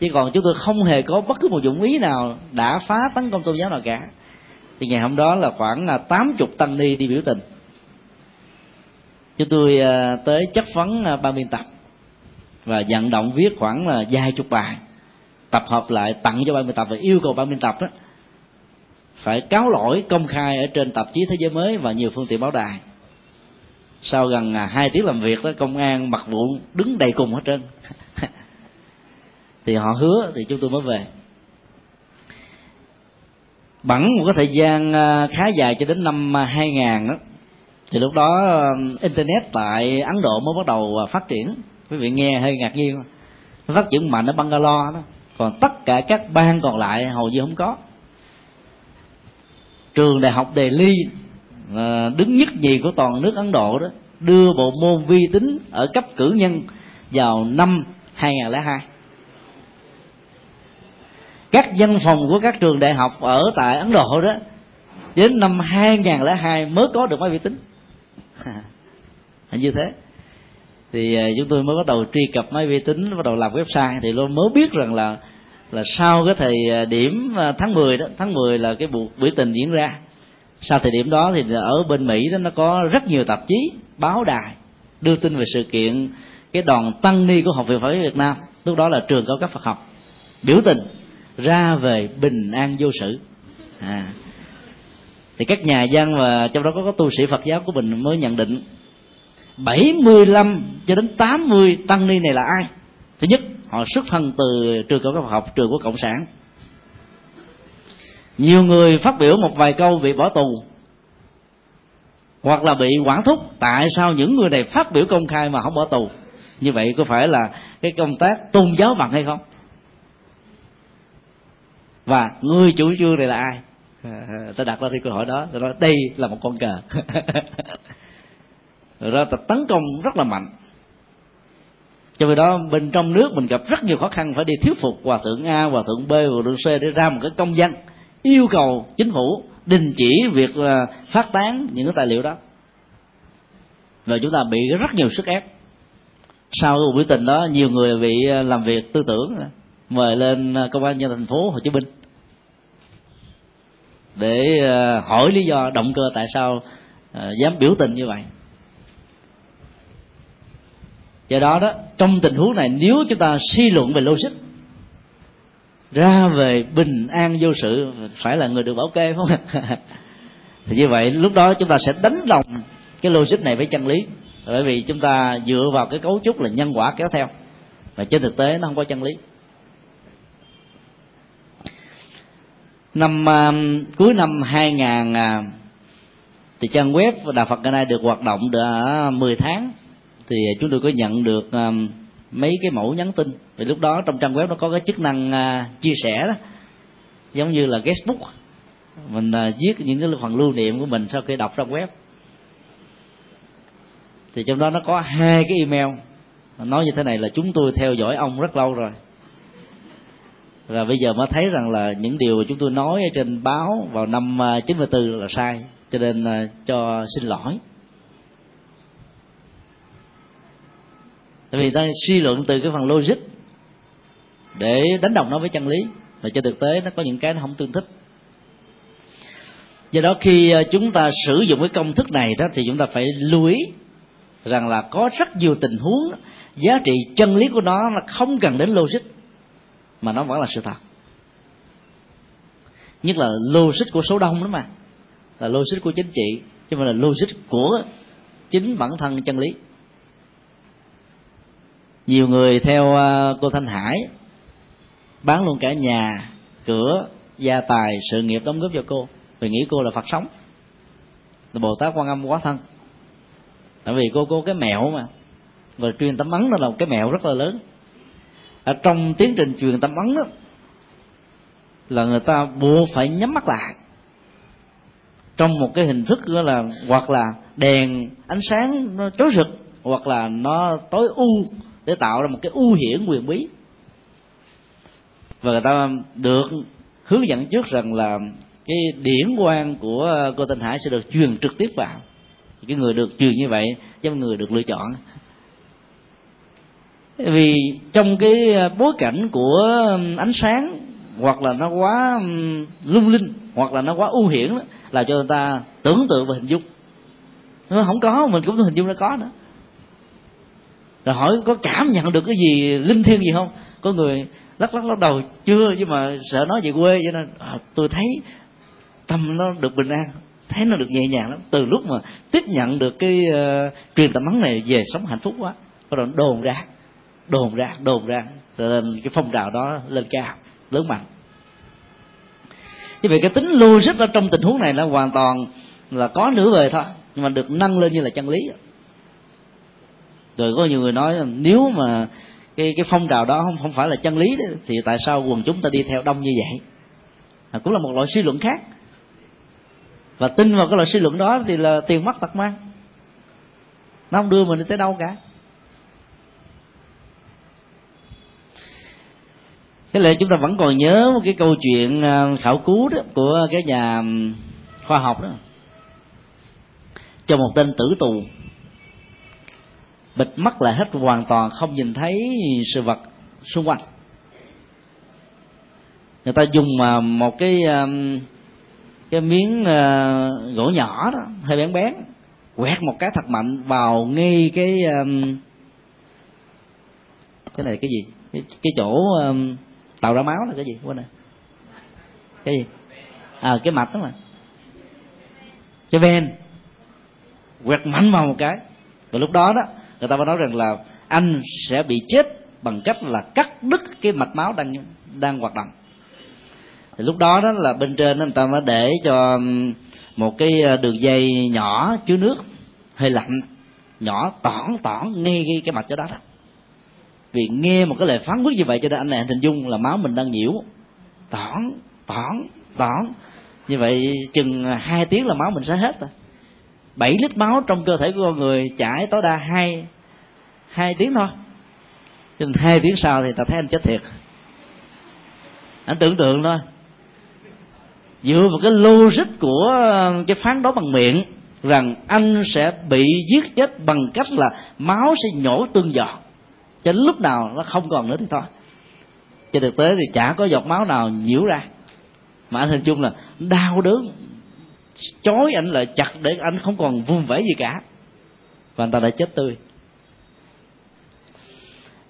Chứ còn chúng tôi không hề có bất cứ một dụng ý nào đã phá tấn công tôn giáo nào cả. Thì ngày hôm đó là khoảng là tám chục tăng ni đi biểu tình. Chúng tôi à, tới chất vấn ba ban biên tập và vận động viết khoảng là vài chục bài tập hợp lại tặng cho ban biên tập và yêu cầu ban biên tập đó phải cáo lỗi công khai ở trên tạp chí thế giới mới và nhiều phương tiện báo đài. Sau gần à, hai tiếng làm việc đó, công an mặc vụ đứng đầy cùng hết trơn. Thì họ hứa thì chúng tôi mới về. Bẵng một cái thời gian à, khá dài cho đến năm à, 2000 đó thì lúc đó internet tại ấn độ mới bắt đầu phát triển. Quý vị nghe hơi ngạc nhiên. Phát triển mạnh ở bangalore đó. Còn tất cả các bang còn lại hầu như không có trường đại học đề ly à, đứng nhất nhì của toàn nước ấn độ đó, đưa bộ môn vi tính ở cấp cử nhân vào năm 2002 các văn phòng của các trường đại học ở tại Ấn Độ đó, đến năm 2002 mới có được máy vi tính. Như thế, thì à, chúng tôi mới bắt đầu truy cập máy vi tính, bắt đầu làm website, thì luôn mới biết rằng là là sau cái thời à, điểm à, tháng 10 đó, tháng 10 là cái buộc biểu tình diễn ra. Sau thời điểm đó thì ở bên Mỹ đó nó có rất nhiều tạp chí báo đài đưa tin về sự kiện cái đoàn tăng ni của học viện Phật giáo Việt Nam. Lúc đó là trường cao cấp Phật học. Biểu tình ra về bình an vô sự. À. thì các nhà văn và trong đó có các tu sĩ Phật giáo của mình mới nhận định 75 cho đến 80 tăng ni này là ai? Thứ nhất họ xuất thân từ trường cao cấp học, trường của cộng sản. Nhiều người phát biểu một vài câu bị bỏ tù, hoặc là bị quản thúc. Tại sao những người này phát biểu công khai mà không bỏ tù? Như vậy có phải là cái công tác tôn giáo bằng hay không? Và người chủ trương này là ai? Ta đặt ra cái câu hỏi đó, tôi nói đây là một con cờ. Rồi ta tấn công rất là mạnh cho vì đó, bên trong nước mình gặp rất nhiều khó khăn, phải đi thuyết phục hòa thượng a, hòa thượng b, hòa thượng c để ra một cái công văn yêu cầu chính phủ đình chỉ việc ờ, phát tán những cái tài liệu đó. Rồi chúng ta bị rất nhiều sức ép. Sau cuộc biểu tình đó, nhiều người bị ờ, làm việc tư tưởng ờ, mời lên công an nhân thành phố hồ chí minh để hỏi lý do động cơ tại sao dám biểu tình như vậy do đó đó trong tình huống này nếu chúng ta suy luận về logic ra về bình an vô sự phải là người được bảo kê không? Thì như vậy lúc đó chúng ta sẽ đánh đồng cái logic này với chân lý. Bởi vì chúng ta dựa vào cái cấu trúc là nhân quả kéo theo. Và trên thực tế nó không có chân lý. Năm uh, cuối năm 2000 uh, à, thì trang web Đạo Phật ngày nay được hoạt động đã 10 tháng thì chúng tôi có nhận được ờ, mấy cái mẫu nhắn tin. Vì lúc đó trong trang web nó có cái chức năng ờ, chia sẻ đó. Giống như là Facebook mình ờ, viết những cái phần lưu niệm của mình sau khi đọc trong web. Thì trong đó nó có hai cái email. Nói như thế này là chúng tôi theo dõi ông rất lâu rồi. Và bây giờ mới thấy rằng là những điều mà chúng tôi nói ở trên báo vào năm 94 là sai. Cho nên cho xin lỗi. Tại vì ta suy luận từ cái phần logic để đánh đồng nó với chân lý và trên thực tế nó có những cái nó không tương thích. Do đó khi ờ, chúng ta sử dụng cái công thức này đó thì chúng ta phải lưu ý rằng là có rất nhiều tình huống giá trị chân lý của nó là không cần đến logic, mà nó vẫn là sự thật. Nhất là logic của số đông đó mà, là logic của chính trị, chứ không là logic của chính bản thân chân lý nhiều người theo à, cô thanh hải bán luôn cả nhà, cửa, gia tài, sự nghiệp đóng góp cho cô. Vì nghĩ cô là phật sống. Là bồ tát quan âm quá thân. Tại vì cô có cái mẹo mà. Và truyền tấm ấn đó là một cái mẹo rất là lớn. Ở trong tiến trình truyền tấm ấn đó, là người ta buộc phải nhắm mắt lại. Trong một cái hình thức đó là, hoặc là đèn ánh sáng nó chói rực, hoặc là nó tối u để tạo ra một cái ưu hiển quyền bí. Và người ta được hướng dẫn trước rằng là cái điển quan của cô Tinh Hải sẽ được truyền trực tiếp vào. Cái người được truyền như vậy giống người được lựa chọn. Vì trong cái bối cảnh của ánh sáng, hoặc là nó quá lung linh, hoặc là nó quá ưu hiển là cho người ta tưởng tượng và hình dung. Nó không có, mình cũng hình dung nó có nữa rồi hỏi có cảm nhận được cái gì linh thiêng gì không? Có người lắc lắc lắc đầu chưa nhưng mà sợ nói về quê cho nên à, tôi thấy tâm nó được bình an thấy nó được nhẹ nhàng lắm. Từ lúc mà tiếp nhận được cái uh, truyền tầm ấn này về sống hạnh phúc quá bắt đầu đồn ra đồn ra đồn ra nên cái phong trào đó lên cao lớn mạnh. Như vậy cái tính logic ở trong tình huống này là hoàn toàn là có nửa về thôi nhưng mà được nâng lên như là chân lý rồi có nhiều người nói nếu mà cái cái phong trào đó không không phải là chân lý đó, thì tại sao quần chúng ta đi theo đông như vậy? À, cũng là một loại suy luận khác. Và tin vào cái loại suy luận đó thì là tiền mất tật mang. Nó không đưa mình đi tới đâu cả. Thế là chúng ta vẫn còn nhớ một cái câu chuyện à, khảo cứu đó của cái nhà khoa học đó. Cho một tên tử tù bịt mắt lại hết hoàn toàn không nhìn thấy sự vật xung quanh. Người ta dùng à, một cái à, cái miếng à, gỗ nhỏ đó hơi bén bén quẹt một cái thật mạnh vào ngay cái cái này cái gì? Cái, cái chỗ tạo ra máu là cái gì? Quên này cái gì? À cái mạch đó mà. Cái ven. Quẹt mạnh vào một cái. Và lúc đó đó người ta mới nói rằng là anh sẽ bị chết bằng cách là cắt đứt cái mạch máu đang đang hoạt động. Thì lúc đó đó là bên trên người ta mới để cho một cái ờ, đường dây nhỏ chứa nước hơi lạnh nhỏ tỏn tỏn ngay cái, cái mạch chỗ đó đó. Vì nghe một cái lời phán quyết như vậy cho nên anh này hình dung là máu mình đang nhiễu. Tỏn tỏn tỏn như vậy chừng hai tiếng là máu mình sẽ hết rồi bảy lít máu trong cơ thể của con người chảy tối đa hai hai tiếng thôi. Cho nên hai tiếng sau thì ta thấy anh chết thiệt. Anh tưởng tượng thôi. Dựa vào cái logic của cái phán đoán bằng miệng rằng anh sẽ bị giết chết bằng cách là máu sẽ nhổ tương giọt. Cho đến lúc nào nó không còn nữa thì thôi. Trên thực tế thì chả có giọt máu nào nhiễu ra. Mà anh hình chung là đau đớn chói anh lại chặt để anh không còn vùng vẩy gì cả. Và anh ta đã chết tươi.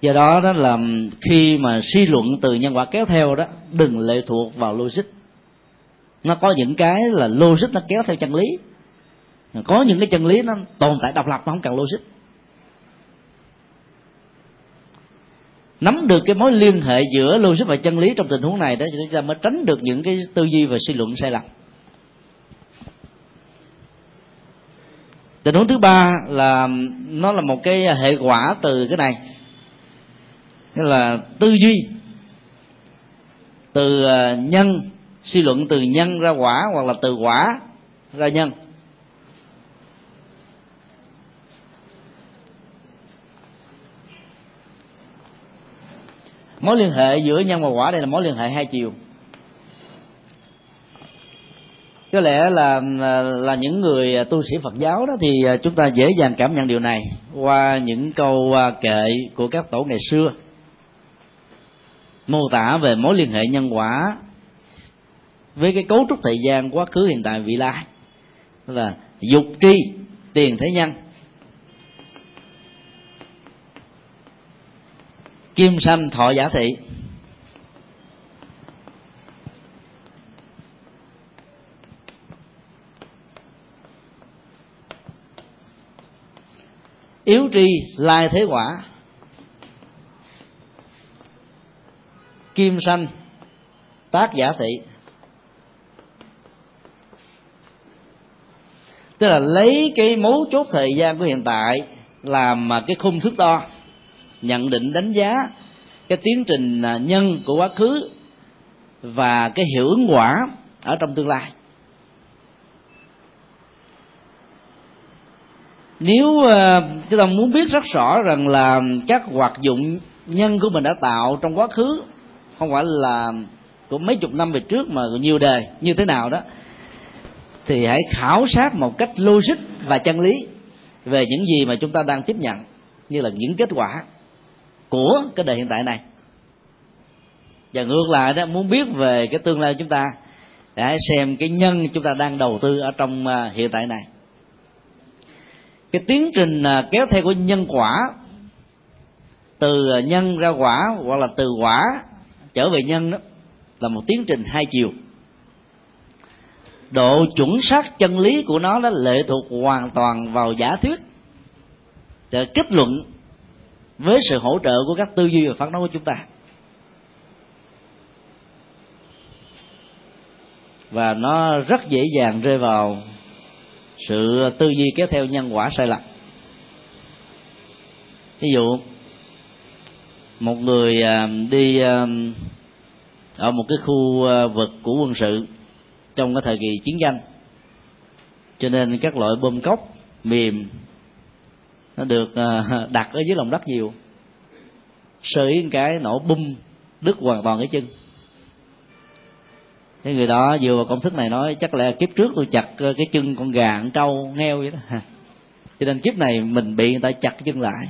Do đó đó là khi mà suy luận từ nhân quả kéo theo đó, đừng lệ thuộc vào logic. Nó có những cái là logic nó kéo theo chân lý. Có những cái chân lý nó tồn tại độc lập mà không cần logic. Nắm được cái mối liên hệ giữa logic và chân lý trong tình huống này đó, thì chúng ta mới tránh được những cái tư duy và suy luận sai lầm. Tình huống thứ ba là nó là một cái hệ quả từ cái này. Nghĩa là tư duy từ ờ, nhân, suy luận từ nhân ra quả hoặc là từ quả ra nhân. Mối liên hệ giữa nhân và quả, đây là mối liên hệ hai chiều. Có lẽ là à, là những người à, tu sĩ Phật giáo đó thì à, chúng ta dễ dàng cảm nhận điều này qua những câu kệ của các tổ ngày xưa. Mô tả về mối liên hệ nhân quả với cái cấu trúc thời gian quá khứ, hiện tại, vị lai là dục tri, tiền thế nhân. Kim sanh thọ giả thị. Yếu tri lai thế quả. Kim sanh, tác giả thị. Tức là lấy cái mấu chốt thời gian của hiện tại làm mà cái khung thước đo, nhận định đánh giá cái tiến trình à, nhân của quá khứ và cái hiệu ứng quả ở trong tương lai. Nếu uh, chúng ta muốn biết rất rõ rằng là các hoạt dụng nhân của mình đã tạo trong quá khứ không phải là của mấy chục năm về trước mà nhiều đời như thế nào đó thì hãy khảo sát một cách logic và chân lý về những gì mà chúng ta đang tiếp nhận như là những kết quả của cái đời hiện tại này. Và ngược lại đó muốn biết về cái tương lai chúng ta để xem cái nhân chúng ta đang đầu tư ở trong ờ, hiện tại này cái tiến trình à, kéo theo của nhân quả, từ à, nhân ra quả hoặc là từ quả trở về nhân đó, là một tiến trình hai chiều. Độ chuẩn xác chân lý của nó đó lệ thuộc hoàn toàn vào giả thuyết để kết luận với sự hỗ trợ của các tư duy và phản đối của chúng ta. Và nó rất dễ dàng rơi vào sự tư duy kéo theo nhân quả sai lầm. Ví dụ, một người à, đi à, ở một cái khu à, vực của quân sự trong cái thời kỳ chiến tranh, cho nên các loại bơm cốc mềm nó được đặt ở dưới lòng đất nhiều sơ ý cái nổ bung đứt hoàn toàn cái chân cái người đó vừa vào công thức này nói, chắc là kiếp trước tôi chặt ờ, cái chân con gà, con trâu heo vậy đó. Cho nên kiếp này mình bị người ta chặt cái chân lại.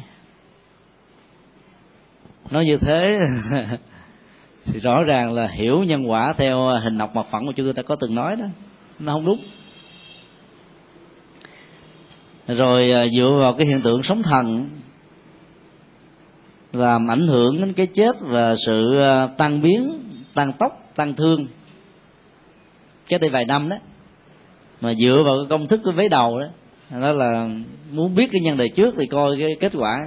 Nói như thế thì rõ ràng là hiểu nhân quả theo ờ, hình học mặt phẳng mà chúng ta có từng nói đó. Nó không đúng. Rồi ờ, dựa vào cái hiện tượng sống thần làm ảnh hưởng đến cái chết và sự tăng biến tăng tốc tăng thương cái đây vài năm đó. Mà dựa vào cái công thức cái vế đầu đó đó là muốn biết cái nhân đời trước thì coi cái kết quả.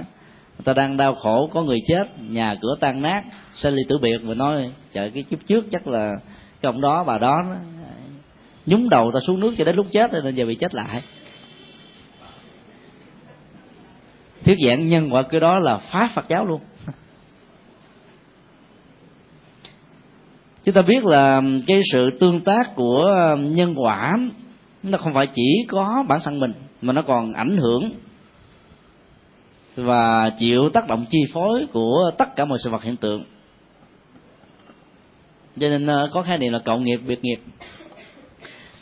Người ta đang đau khổ, có người chết, nhà cửa tan nát, sinh ly tử biệt và nói, trời, cái chút trước chắc là cái ông đó, bà đó nhúng đầu ta xuống nước cho đến lúc chết, nên giờ bị chết lại. Thuyết giảng nhân quả cái đó là phá phật giáo luôn. Chúng ta biết là cái sự tương tác của nhân quả nó không phải chỉ có bản thân mình, mà nó còn ảnh hưởng và chịu tác động chi phối của tất cả mọi sự vật hiện tượng. Cho nên ờ, có khái niệm là cộng nghiệp, biệt nghiệp.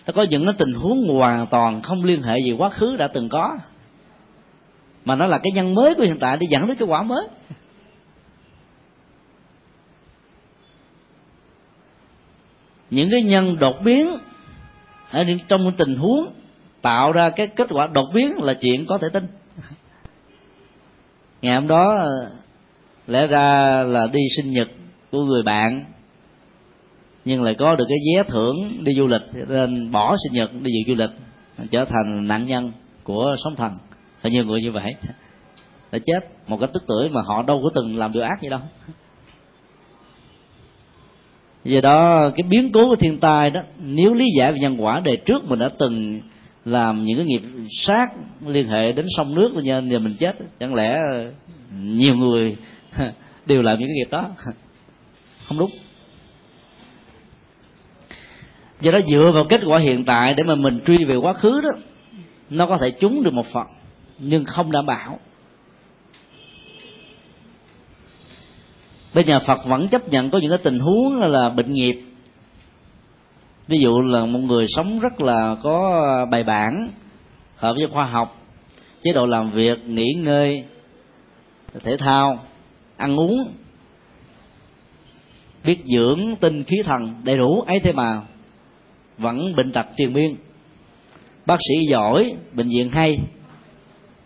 Nó có những cái tình huống hoàn toàn không liên hệ gì quá khứ đã từng có, mà nó là cái nhân mới của hiện tại để dẫn đến cái quả mới. Những cái nhân đột biến ở trong tình huống tạo ra cái kết quả đột biến là chuyện có thể tin. Ngày hôm đó, lẽ ra là đi sinh nhật của người bạn, nhưng lại có được cái vé thưởng đi du lịch nên bỏ sinh nhật đi dự du lịch, trở thành nạn nhân của sóng thần. Phải nhiều người như vậy, đã chết một cái tức tuổi mà họ đâu có từng làm điều ác gì đâu do đó, cái biến cố của thiên tai đó, nếu lý giải về nhân quả đề trước, mình đã từng làm những cái nghiệp sát liên hệ đến sông nước nên giờ mình chết. Chẳng lẽ, nhiều người đều làm những cái nghiệp đó? Không đúng. Do đó, dựa vào kết quả hiện tại để mà mình truy về quá khứ đó, nó có thể trúng được một phần, nhưng không đảm bảo. Bên nhà phật vẫn chấp nhận có những cái tình huống là bệnh nghiệp. Ví dụ là một người sống rất là có bài bản hợp với khoa học, chế độ làm việc, nghỉ ngơi, thể thao, ăn uống, biết dưỡng tinh khí thần đầy đủ, ấy thế mà vẫn bệnh tật triền miên. Bác sĩ giỏi, bệnh viện hay,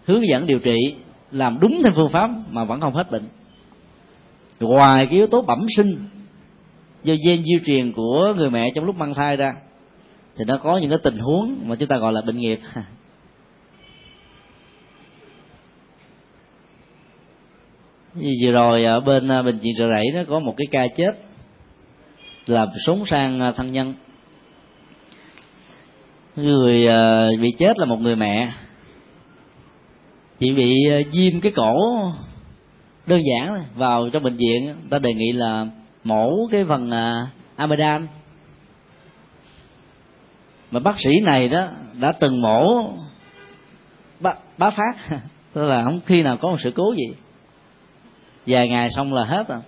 hướng dẫn điều trị, làm đúng theo phương pháp mà vẫn không hết bệnh ngoài cái yếu tố bẩm sinh, do gen di truyền của người mẹ trong lúc mang thai ra, thì nó có những cái tình huống mà chúng ta gọi là bệnh nghiệp. Như vừa rồi ở bên à, bệnh viện trợ rẫy nó có một cái ca chết là sống sang à, thân nhân. Người à, bị chết là một người mẹ. Chị bị viêm cái cổ đơn giản vào trong bệnh viện ta đề nghị là mổ cái phần à, amidan mà bác sĩ này đó đã từng mổ bá, bá phát tức là không khi nào có một sự cố gì. Vài ngày xong là hết rồi.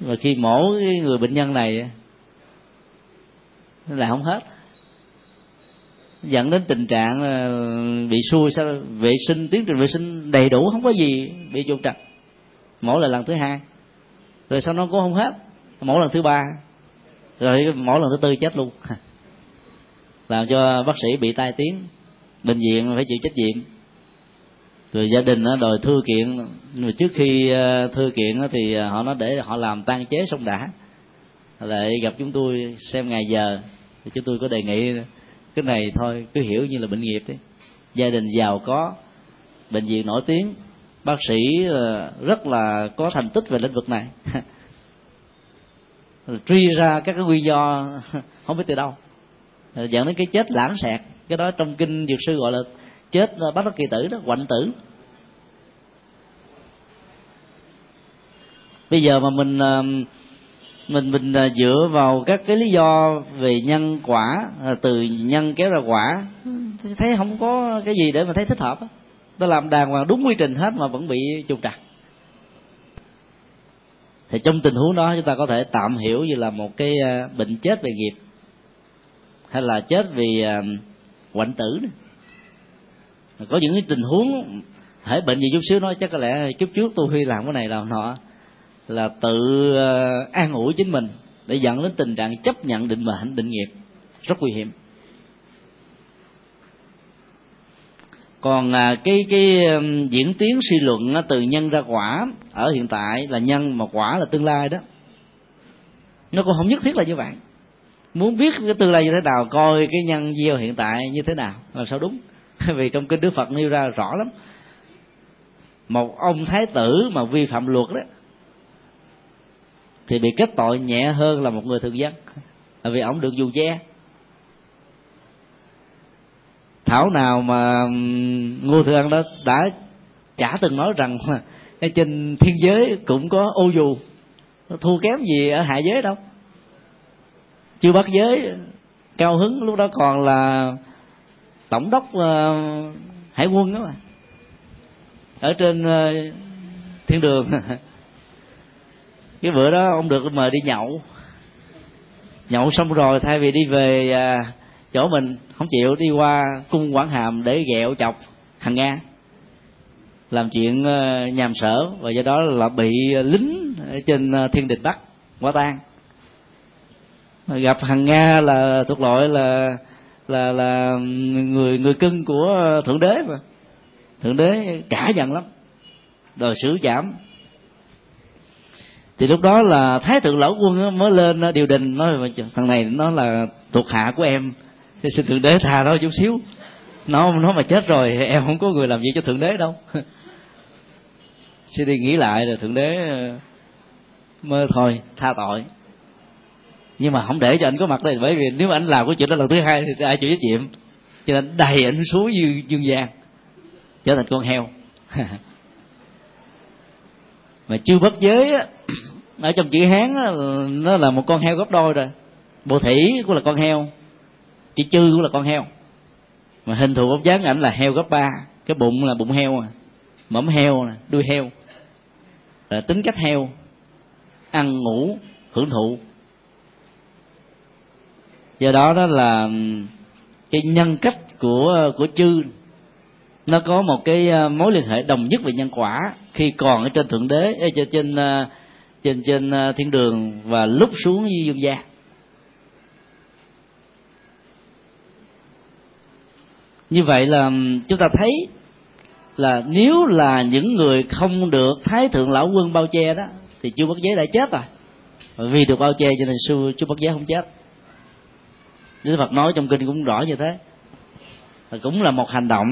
Mà khi mổ cái người bệnh nhân này là không hết. Dẫn đến tình trạng bị xui sao vệ sinh tiến trình vệ sinh đầy đủ không có gì bị trục trặc mỗi lần lần thứ hai. Rồi sau nó cũng không hết. Mỗi lần thứ ba. Rồi mỗi lần thứ tư chết luôn. Làm cho bác sĩ bị tai tiếng. Bệnh viện phải chịu trách nhiệm. Rồi gia đình nó đòi thư kiện. Nhưng mà trước khi ờ, thư kiện thì họ nói để họ làm tan chế xong đã. Lại gặp chúng tôi xem ngày giờ. Thì chúng tôi có đề nghị cái này thôi, cứ hiểu như là bệnh nghiệp đấy gia đình giàu có, bệnh viện nổi tiếng bác sĩ ờ, rất là có thành tích về lĩnh vực này. Truy ra các cái nguyên do không biết từ đâu. Dẫn đến cái chết lãng xẹt. Cái đó trong kinh dược sư gọi là chết ờ, bắt đắc kỳ tử đó quạnh tử. Bây giờ mà mình ờ, mình mình dựa vào các cái lý do về nhân quả từ nhân kéo ra quả, thấy không có cái gì để mà thấy thích hợp tôi làm đàng hoàng đúng quy trình hết mà vẫn bị trục trặc. Thì trong tình huống đó chúng ta có thể tạm hiểu như là một cái ờ, bệnh chết về nghiệp, hay là chết vì ờ, quạnh tử có những cái tình huống thể bệnh gì chút xíu nói chắc có lẽ kiếp trước tôi huy làm cái này làm nọ, là tự ờ, an ủi chính mình để dẫn đến tình trạng chấp nhận định mệnh, định nghiệp. Rất nguy hiểm. Còn à, cái cái diễn tiến suy luận từ nhân ra quả ở hiện tại là nhân mà quả là tương lai đó. Nó cũng không nhất thiết là như vậy. Muốn biết cái tương lai như thế nào coi cái nhân gieo hiện tại như thế nào là sao đúng. Vì trong kinh đức phật nêu ra rõ lắm. Một ông thái tử mà vi phạm luật đó thì bị kết tội nhẹ hơn là một người thường dân. Là vì ông được dù che thảo nào mà ngô thừa ân đó, đã chả từng nói rằng ở trên thiên giới cũng có ô dù. Thua kém gì ở hạ giới đâu. Chưa bắt giới cao hứng, lúc đó còn là tổng đốc ờ, hải quân đó mà. Ở trên ờ, thiên đường. Cái bữa đó ông được mời đi nhậu. Nhậu xong rồi thay vì đi về à, chỗ mình không chịu đi qua cung quảng hàm để ghẹo chọc hàng nga. Làm chuyện ờ, nhàm sở và do đó là bị lính trên ờ, thiên đình bắt quả tang gặp hàng nga là thuộc loại là là là người người cưng của thượng đế mà. Thượng đế cả giận lắm. Đòi xử giảm thì lúc đó là thái thượng lão quân mới lên ờ, điều đình, nói thằng này nó là thuộc hạ của em thì xin thượng đế tha nó chút xíu. Nó nó mà chết rồi em không có người làm việc cho thượng đế đâu. Xin đi nghĩ lại rồi thượng đế ờ, mơ thôi tha tội. Nhưng mà không để cho anh có mặt đây bởi vì nếu mà anh làm cái chuyện đó lần thứ hai thì ai chịu trách nhiệm? Cho nên đầy anh xuống dương, dương gian trở thành con heo. Mà chưa bất giới á ở trong chữ hán á, nó là một con heo gấp đôi rồi. Bộ thủy cũng là con heo chữ chư cũng là con heo. Mà hình thù bóng dáng ảnh là heo gấp ba, cái bụng là bụng heo à. Mẫm heo nè, đuôi heo. Là tính cách heo, ăn ngủ, hưởng thụ. Do đó đó là cái nhân cách của của chư, nó có một cái ờ, mối liên hệ đồng nhất về nhân quả khi còn ở trên thượng đế ờ, trên trên ờ, trên trên thiên đường và lúc xuống như dương gian. Như vậy là chúng ta thấy là nếu là những người không được thái thượng lão quân bao che đó thì chu bất giới đã chết rồi. Vì được bao che cho nên sư chu bất giới không chết. Đức Phật nói trong kinh cũng rõ như thế. Và cũng là một hành động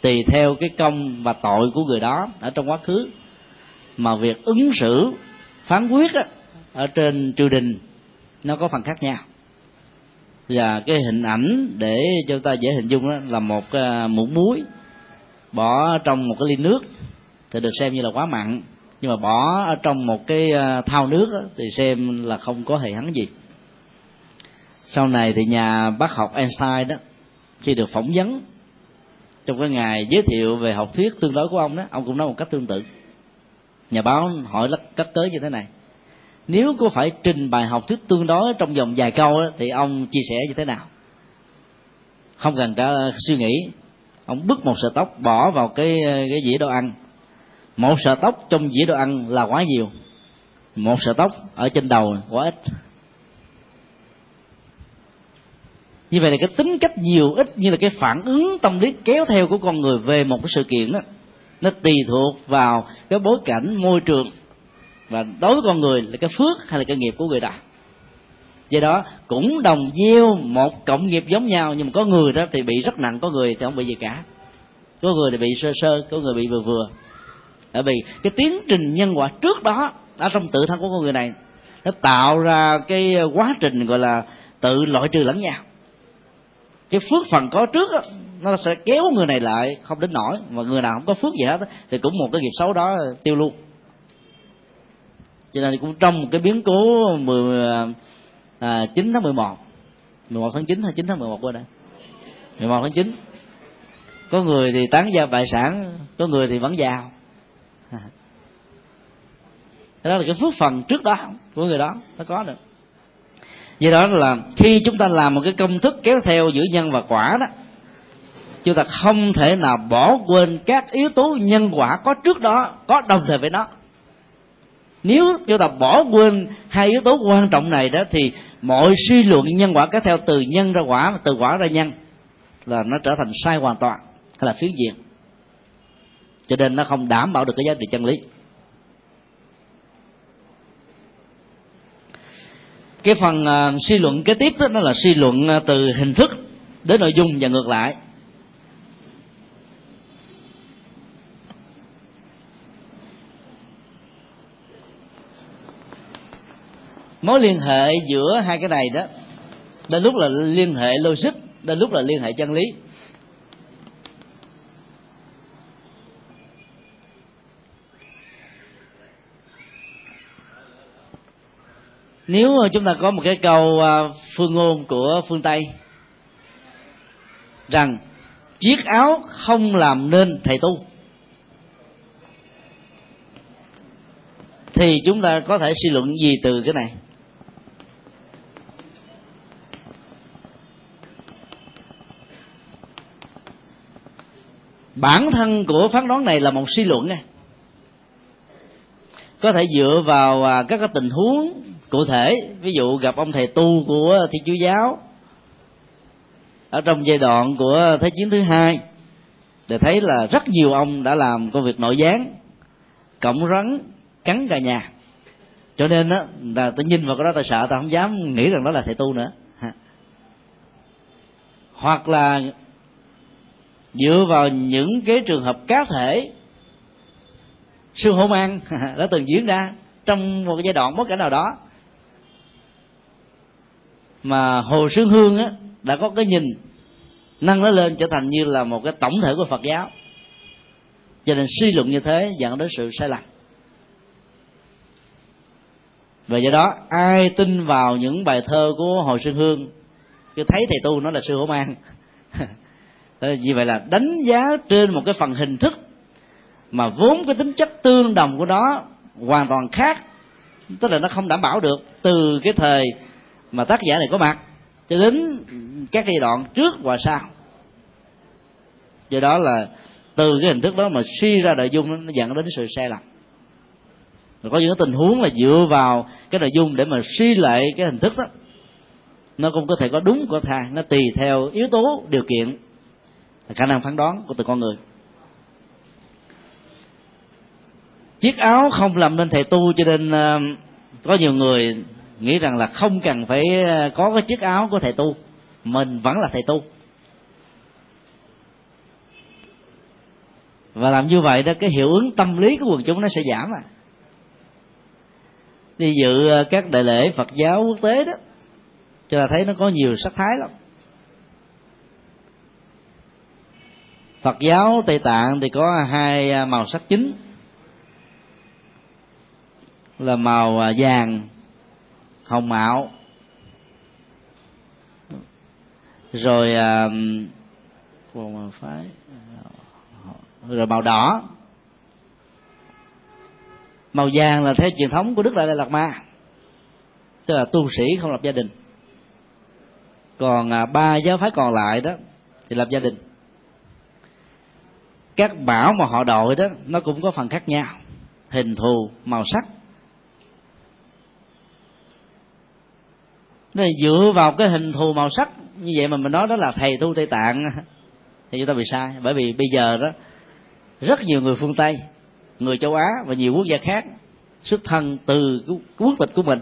tùy theo cái công và tội của người đó ở trong quá khứ. Mà việc ứng xử phán quyết á, ở trên triều đình nó có phần khác nhau và cái hình ảnh để cho ta dễ hình dung đó là một à, muỗng muối bỏ trong một cái ly nước thì được xem như là quá mặn. Nhưng mà bỏ ở trong một cái à, thao thau nước đó, thì xem là không có hề hắn gì. Sau này thì nhà bác học Einstein đó khi được phỏng vấn trong cái ngày giới thiệu về học thuyết tương đối của ông đó ông cũng nói một cách tương tự. Nhà báo hỏi lắc cắt tới như thế này nếu có phải trình bày học thuyết tương đối trong vòng vài câu đó, thì ông chia sẻ như thế nào? Không cần cả suy nghĩ. Ông bứt một sợi tóc bỏ vào cái cái dĩa đồ ăn. Một sợi tóc trong dĩa đồ ăn là quá nhiều. Một sợi tóc ở trên đầu quá ít. Như vậy là cái tính cách nhiều ít như là cái phản ứng tâm lý kéo theo của con người về một cái sự kiện đó nó tùy thuộc vào cái bối cảnh môi trường và đối với con người là cái phước hay là cái nghiệp của người đó. Do đó cũng đồng gieo một cộng nghiệp giống nhau nhưng mà có người đó thì bị rất nặng có người thì không bị gì cả. Có người thì bị sơ sơ có người bị vừa vừa. Bởi vì cái tiến trình nhân quả trước đó ở trong tự thân của con người này nó tạo ra cái quá trình gọi là tự loại trừ lẫn nhau. Cái phước phần có trước đó, nó sẽ kéo người này lại không đến nổi mà người nào không có phước gì hết thì cũng một cái nghiệp xấu đó tiêu luôn cho nên cũng trong một cái biến cố 10, à, 9 tháng 11 11 tháng 9 hay 9 tháng 11 qua đây 11 tháng 9 có người thì tán gia bại sản có người thì vẫn giàu. Đó là cái phước phần trước đó của người đó nó có được. Do đó là khi chúng ta làm một cái công thức kéo theo giữa nhân và quả đó chúng ta không thể nào bỏ quên các yếu tố nhân quả có trước đó có đồng thời với nó nếu chúng ta bỏ quên hai yếu tố quan trọng này đó thì mọi suy luận nhân quả kéo theo từ nhân ra quả và từ quả ra nhân là nó trở thành sai hoàn toàn hay là phiến diện. Cho nên nó không đảm bảo được cái giá trị chân lý. Cái phần uh, suy luận kế tiếp đó, đó là suy luận à, từ hình thức đến nội dung và ngược lại. Mối liên hệ giữa hai cái này đó đến lúc là liên hệ logic đến lúc là liên hệ chân lý. Nếu chúng ta có một cái câu à, phương ngôn của phương tây, rằng chiếc áo không làm nên thầy tu, thì chúng ta có thể suy luận gì từ cái này? Bản thân của phán đoán này là một suy luận này có thể dựa vào à, các cái tình huống cụ thể, ví dụ gặp ông thầy tu của thiên chúa giáo ở trong giai đoạn của thế chiến thứ hai, để thấy là rất nhiều ông đã làm công việc nội gián cộng rắn cắn cả nhà. Cho nên đó là tôi nhìn vào cái đó tôi sợ tôi không dám nghĩ rằng đó là thầy tu nữa. Hoặc là dựa vào những cái trường hợp cá thể, sư hổ an đã từng diễn ra trong một giai đoạn bất cảnh nào đó. Mà hồ sương hương á, đã có cái nhìn nâng nó lên trở thành như là một cái tổng thể của phật giáo. Cho nên suy luận như thế dẫn đến sự sai lầm. Và do đó, ai tin vào những bài thơ của hồ sương hương, cứ thấy thầy tu nó là sư hổ mang vì vậy là đánh giá trên một cái phần hình thức mà vốn cái tính chất tương đồng của nó hoàn toàn khác, tức là nó không đảm bảo được từ cái thời mà tác giả này có mặt cho đến các giai đoạn trước và sau. Do đó là từ cái hình thức đó mà suy ra nội dung nó dẫn đến sự sai lầm. Rồi có những cái tình huống là dựa vào cái nội dung để mà suy lại cái hình thức đó, nó cũng có thể có đúng có sai, nó tùy theo yếu tố điều kiện là khả năng phán đoán của từng con người. Chiếc áo không làm nên thầy tu, cho nên ờ, có nhiều người nghĩ rằng là không cần phải ờ, có cái chiếc áo của thầy tu. Mình vẫn là thầy tu. Và làm như vậy đó, cái hiệu ứng tâm lý của quần chúng nó sẽ giảm à. Đi dự ờ, các đại lễ phật giáo quốc tế đó, cho là thấy nó có nhiều sắc thái lắm. Phật giáo tây tạng thì có hai à, màu sắc chính. Là màu à, vàng, hồng mạo. Rồi à, còn phái rồi màu đỏ. Màu vàng là theo truyền thống của đức đại lạt ma, tức là tu sĩ không lập gia đình. Còn ba giáo phái còn lại đó thì lập gia đình các bảo mà họ đội đó, nó cũng có phần khác nhau. Hình thù, màu sắc. Nên dựa vào cái hình thù, màu sắc, như vậy mà mình nói đó là thầy tu tây tạng, thì chúng ta bị sai. Bởi vì bây giờ đó, rất nhiều người phương tây, người châu á và nhiều quốc gia khác xuất thân từ quốc tịch của mình.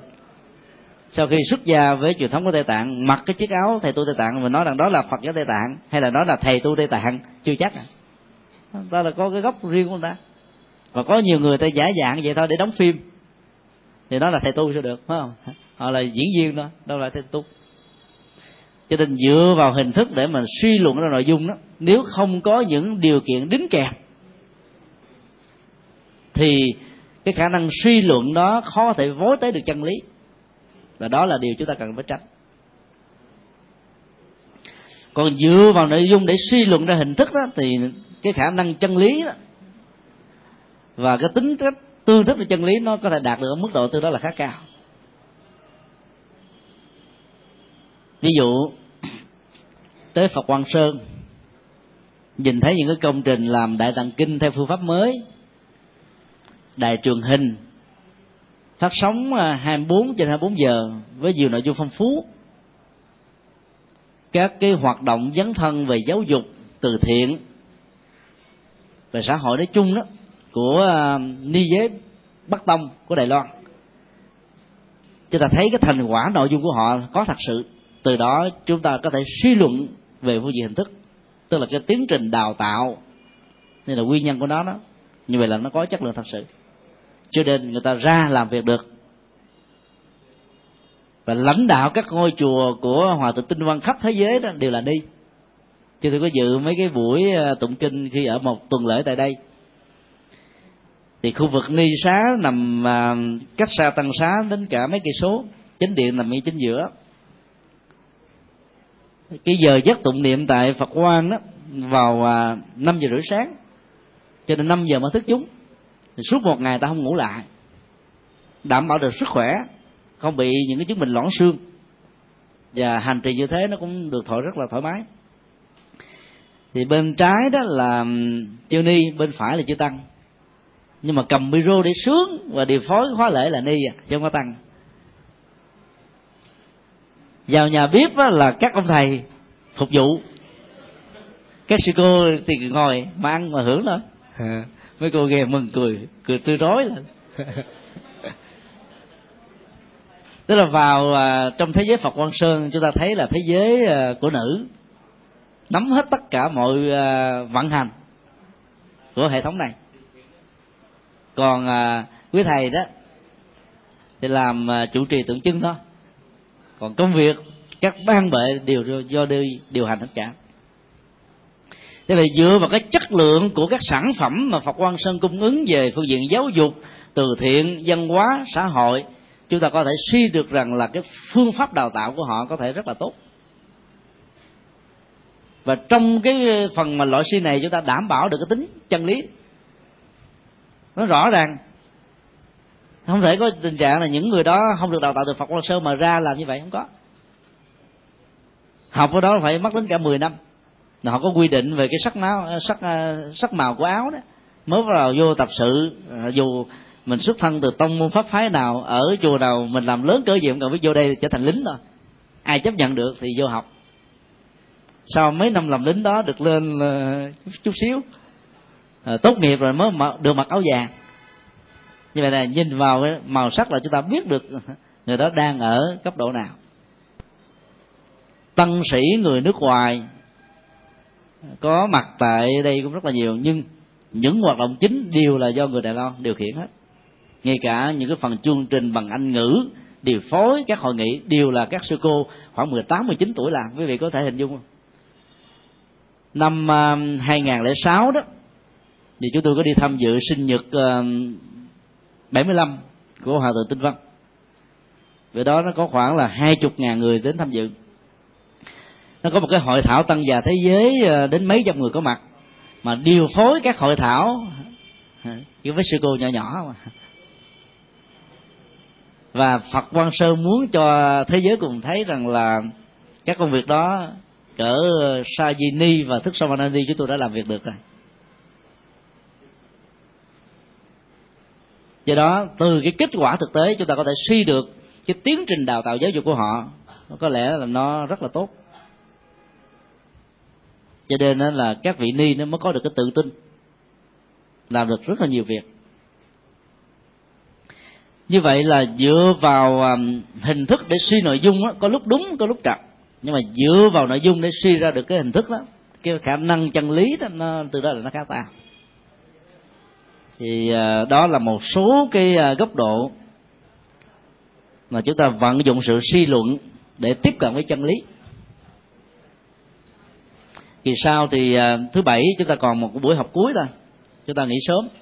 Sau khi xuất gia với truyền thống của tây tạng, mặc cái chiếc áo thầy tu tây tạng và nói rằng đó là phật giáo tây tạng, hay là nói là thầy tu tây tạng, chưa chắc à ta là có cái gốc riêng của người ta. Và có nhiều người ta giả dạng vậy thôi để đóng phim. Thì đó là thầy tu sao được, phải không? Họ là diễn viên đó, đâu là thầy tu. Cho nên dựa vào hình thức để mà suy luận ra nội dung đó, nếu không có những điều kiện đính kèm, thì cái khả năng suy luận đó khó thể vối tới được chân lý. Và đó là điều chúng ta cần phải tránh. Còn dựa vào nội dung để suy luận ra hình thức đó, thì cái khả năng chân lý đó. Và cái tính cách tương thích với chân lý nó có thể đạt được ở mức độ tương đó là khá cao. Ví dụ tới phật quang sơn nhìn thấy những cái công trình làm đại tạng kinh theo phương pháp mới, đài truyền hình phát sóng à, 24 trên 24 giờ với nhiều nội dung phong phú. Các cái hoạt động dấn thân về giáo dục, từ thiện về xã hội nói chung đó, của à, ni giới bắc tông của đài loan. Chúng ta thấy cái thành quả, nội dung của họ có thật sự. Từ đó chúng ta có thể suy luận về phương diện hình thức, tức là cái tiến trình đào tạo nên là nguyên nhân của nó đó. Như vậy là nó có chất lượng thật sự. Cho nên người ta ra làm việc được. Và lãnh đạo các ngôi chùa của hòa thượng tinh văn khắp thế giới đó đều là đi chứ tôi có dự mấy cái buổi ờ, tụng kinh khi ở một tuần lễ tại đây. Thì khu vực ni xá nằm ờ, cách xa tăng xá đến cả mấy cây số. Chính điện nằm ngay chính giữa. Cái giờ giấc tụng niệm tại phật quan đó vào ờ, năm giờ rưỡi sáng. Cho nên năm giờ mới thức chúng. Thì suốt một ngày ta không ngủ lại. Đảm bảo được sức khỏe. Không bị những cái chứng bệnh loãng xương. Và hành trì như thế nó cũng được thoải rất là thoải mái thì bên trái đó là chư ni bên phải là chư tăng. Nhưng mà cầm micro để sướng và điều phối khóa lễ là ni à chứ không có tăng. Vào nhà bếp là các ông thầy phục vụ. Các sư cô thì ngồi mà ăn mà hưởng thôi mấy cô nghe mừng cười cười tươi rói lên. Tức là vào à, trong thế giới phật quan sơn chúng ta thấy là thế giới à, của nữ nắm hết tất cả mọi ờ, vận hành của hệ thống này. Còn ờ, quý thầy đó thì làm ờ, chủ trì tượng trưng thôi còn công việc, các ban bệ đều do đi điều hành hết cả. Thế vậy dựa vào cái chất lượng của các sản phẩm mà phật quan sơn cung ứng về phương diện giáo dục, từ thiện, văn hóa, xã hội, chúng ta có thể suy được rằng là cái phương pháp đào tạo của họ có thể rất là tốt và trong cái phần mà loại suy này, chúng ta đảm bảo được cái tính chân lý. Nó rõ ràng. Không thể có tình trạng là những người đó không được đào tạo từ Phật Quan Sơn mà ra làm như vậy, không có. Học ở đó phải mất đến cả 10 năm. Họ có quy định về cái sắc máu sắc à, sắc màu của áo đó. Mới vào vô tập sự à, dù mình xuất thân từ tông môn pháp phái nào, ở chùa nào mình làm lớn cỡ gì cũng cần biết vô đây trở thành lính rồi ai chấp nhận được thì vô học sau mấy năm làm lính đó được lên uh, chút, chút xíu à, tốt nghiệp rồi mới được mặc áo vàng. Như vậy là nhìn vào cái màu sắc là chúng ta biết được người đó đang ở cấp độ nào. Tăng sĩ người nước ngoài có mặt tại đây cũng rất là nhiều nhưng những hoạt động chính đều là do người đài loan điều khiển hết. Ngay cả những cái phần chương trình bằng anh ngữ điều phối các hội nghị đều là các sư cô khoảng 18 19 tuổi làm. Quý vị có thể hình dung không? Năm ờ, 2006 đó, thì chúng tôi có đi tham dự sinh nhật ờ, 75 của hòa thượng tinh văn. Về đó nó có khoảng là hai chục ngàn người đến tham dự. Nó có một cái hội thảo tăng già thế giới ờ, đến mấy trăm người có mặt, mà điều phối các hội thảo chỉ với sư cô nhỏ nhỏ mà. Và Phật Quan Sơn muốn cho thế giới cùng thấy rằng là các công việc đó cỡ ờ, Sajini và Thức Samanandi chúng tôi đã làm việc được rồi. Do đó từ cái kết quả thực tế chúng ta có thể suy được cái tiến trình đào tạo giáo dục của họ có lẽ là nó rất là tốt. Cho nên là các vị ni nó mới có được cái tự tin làm được rất là nhiều việc. Như vậy là dựa vào hình thức để suy nội dung đó, có lúc đúng có lúc trật nhưng mà dựa vào nội dung để suy ra được cái hình thức đó cái khả năng chân lý đó nó từ đó là nó khá cao thì uh, đó là một số cái uh, góc độ mà chúng ta vận dụng sự suy luận để tiếp cận với chân lý. Kỳ sau thì uh, thứ bảy chúng ta còn một buổi học cuối thôi. Chúng ta nghỉ sớm.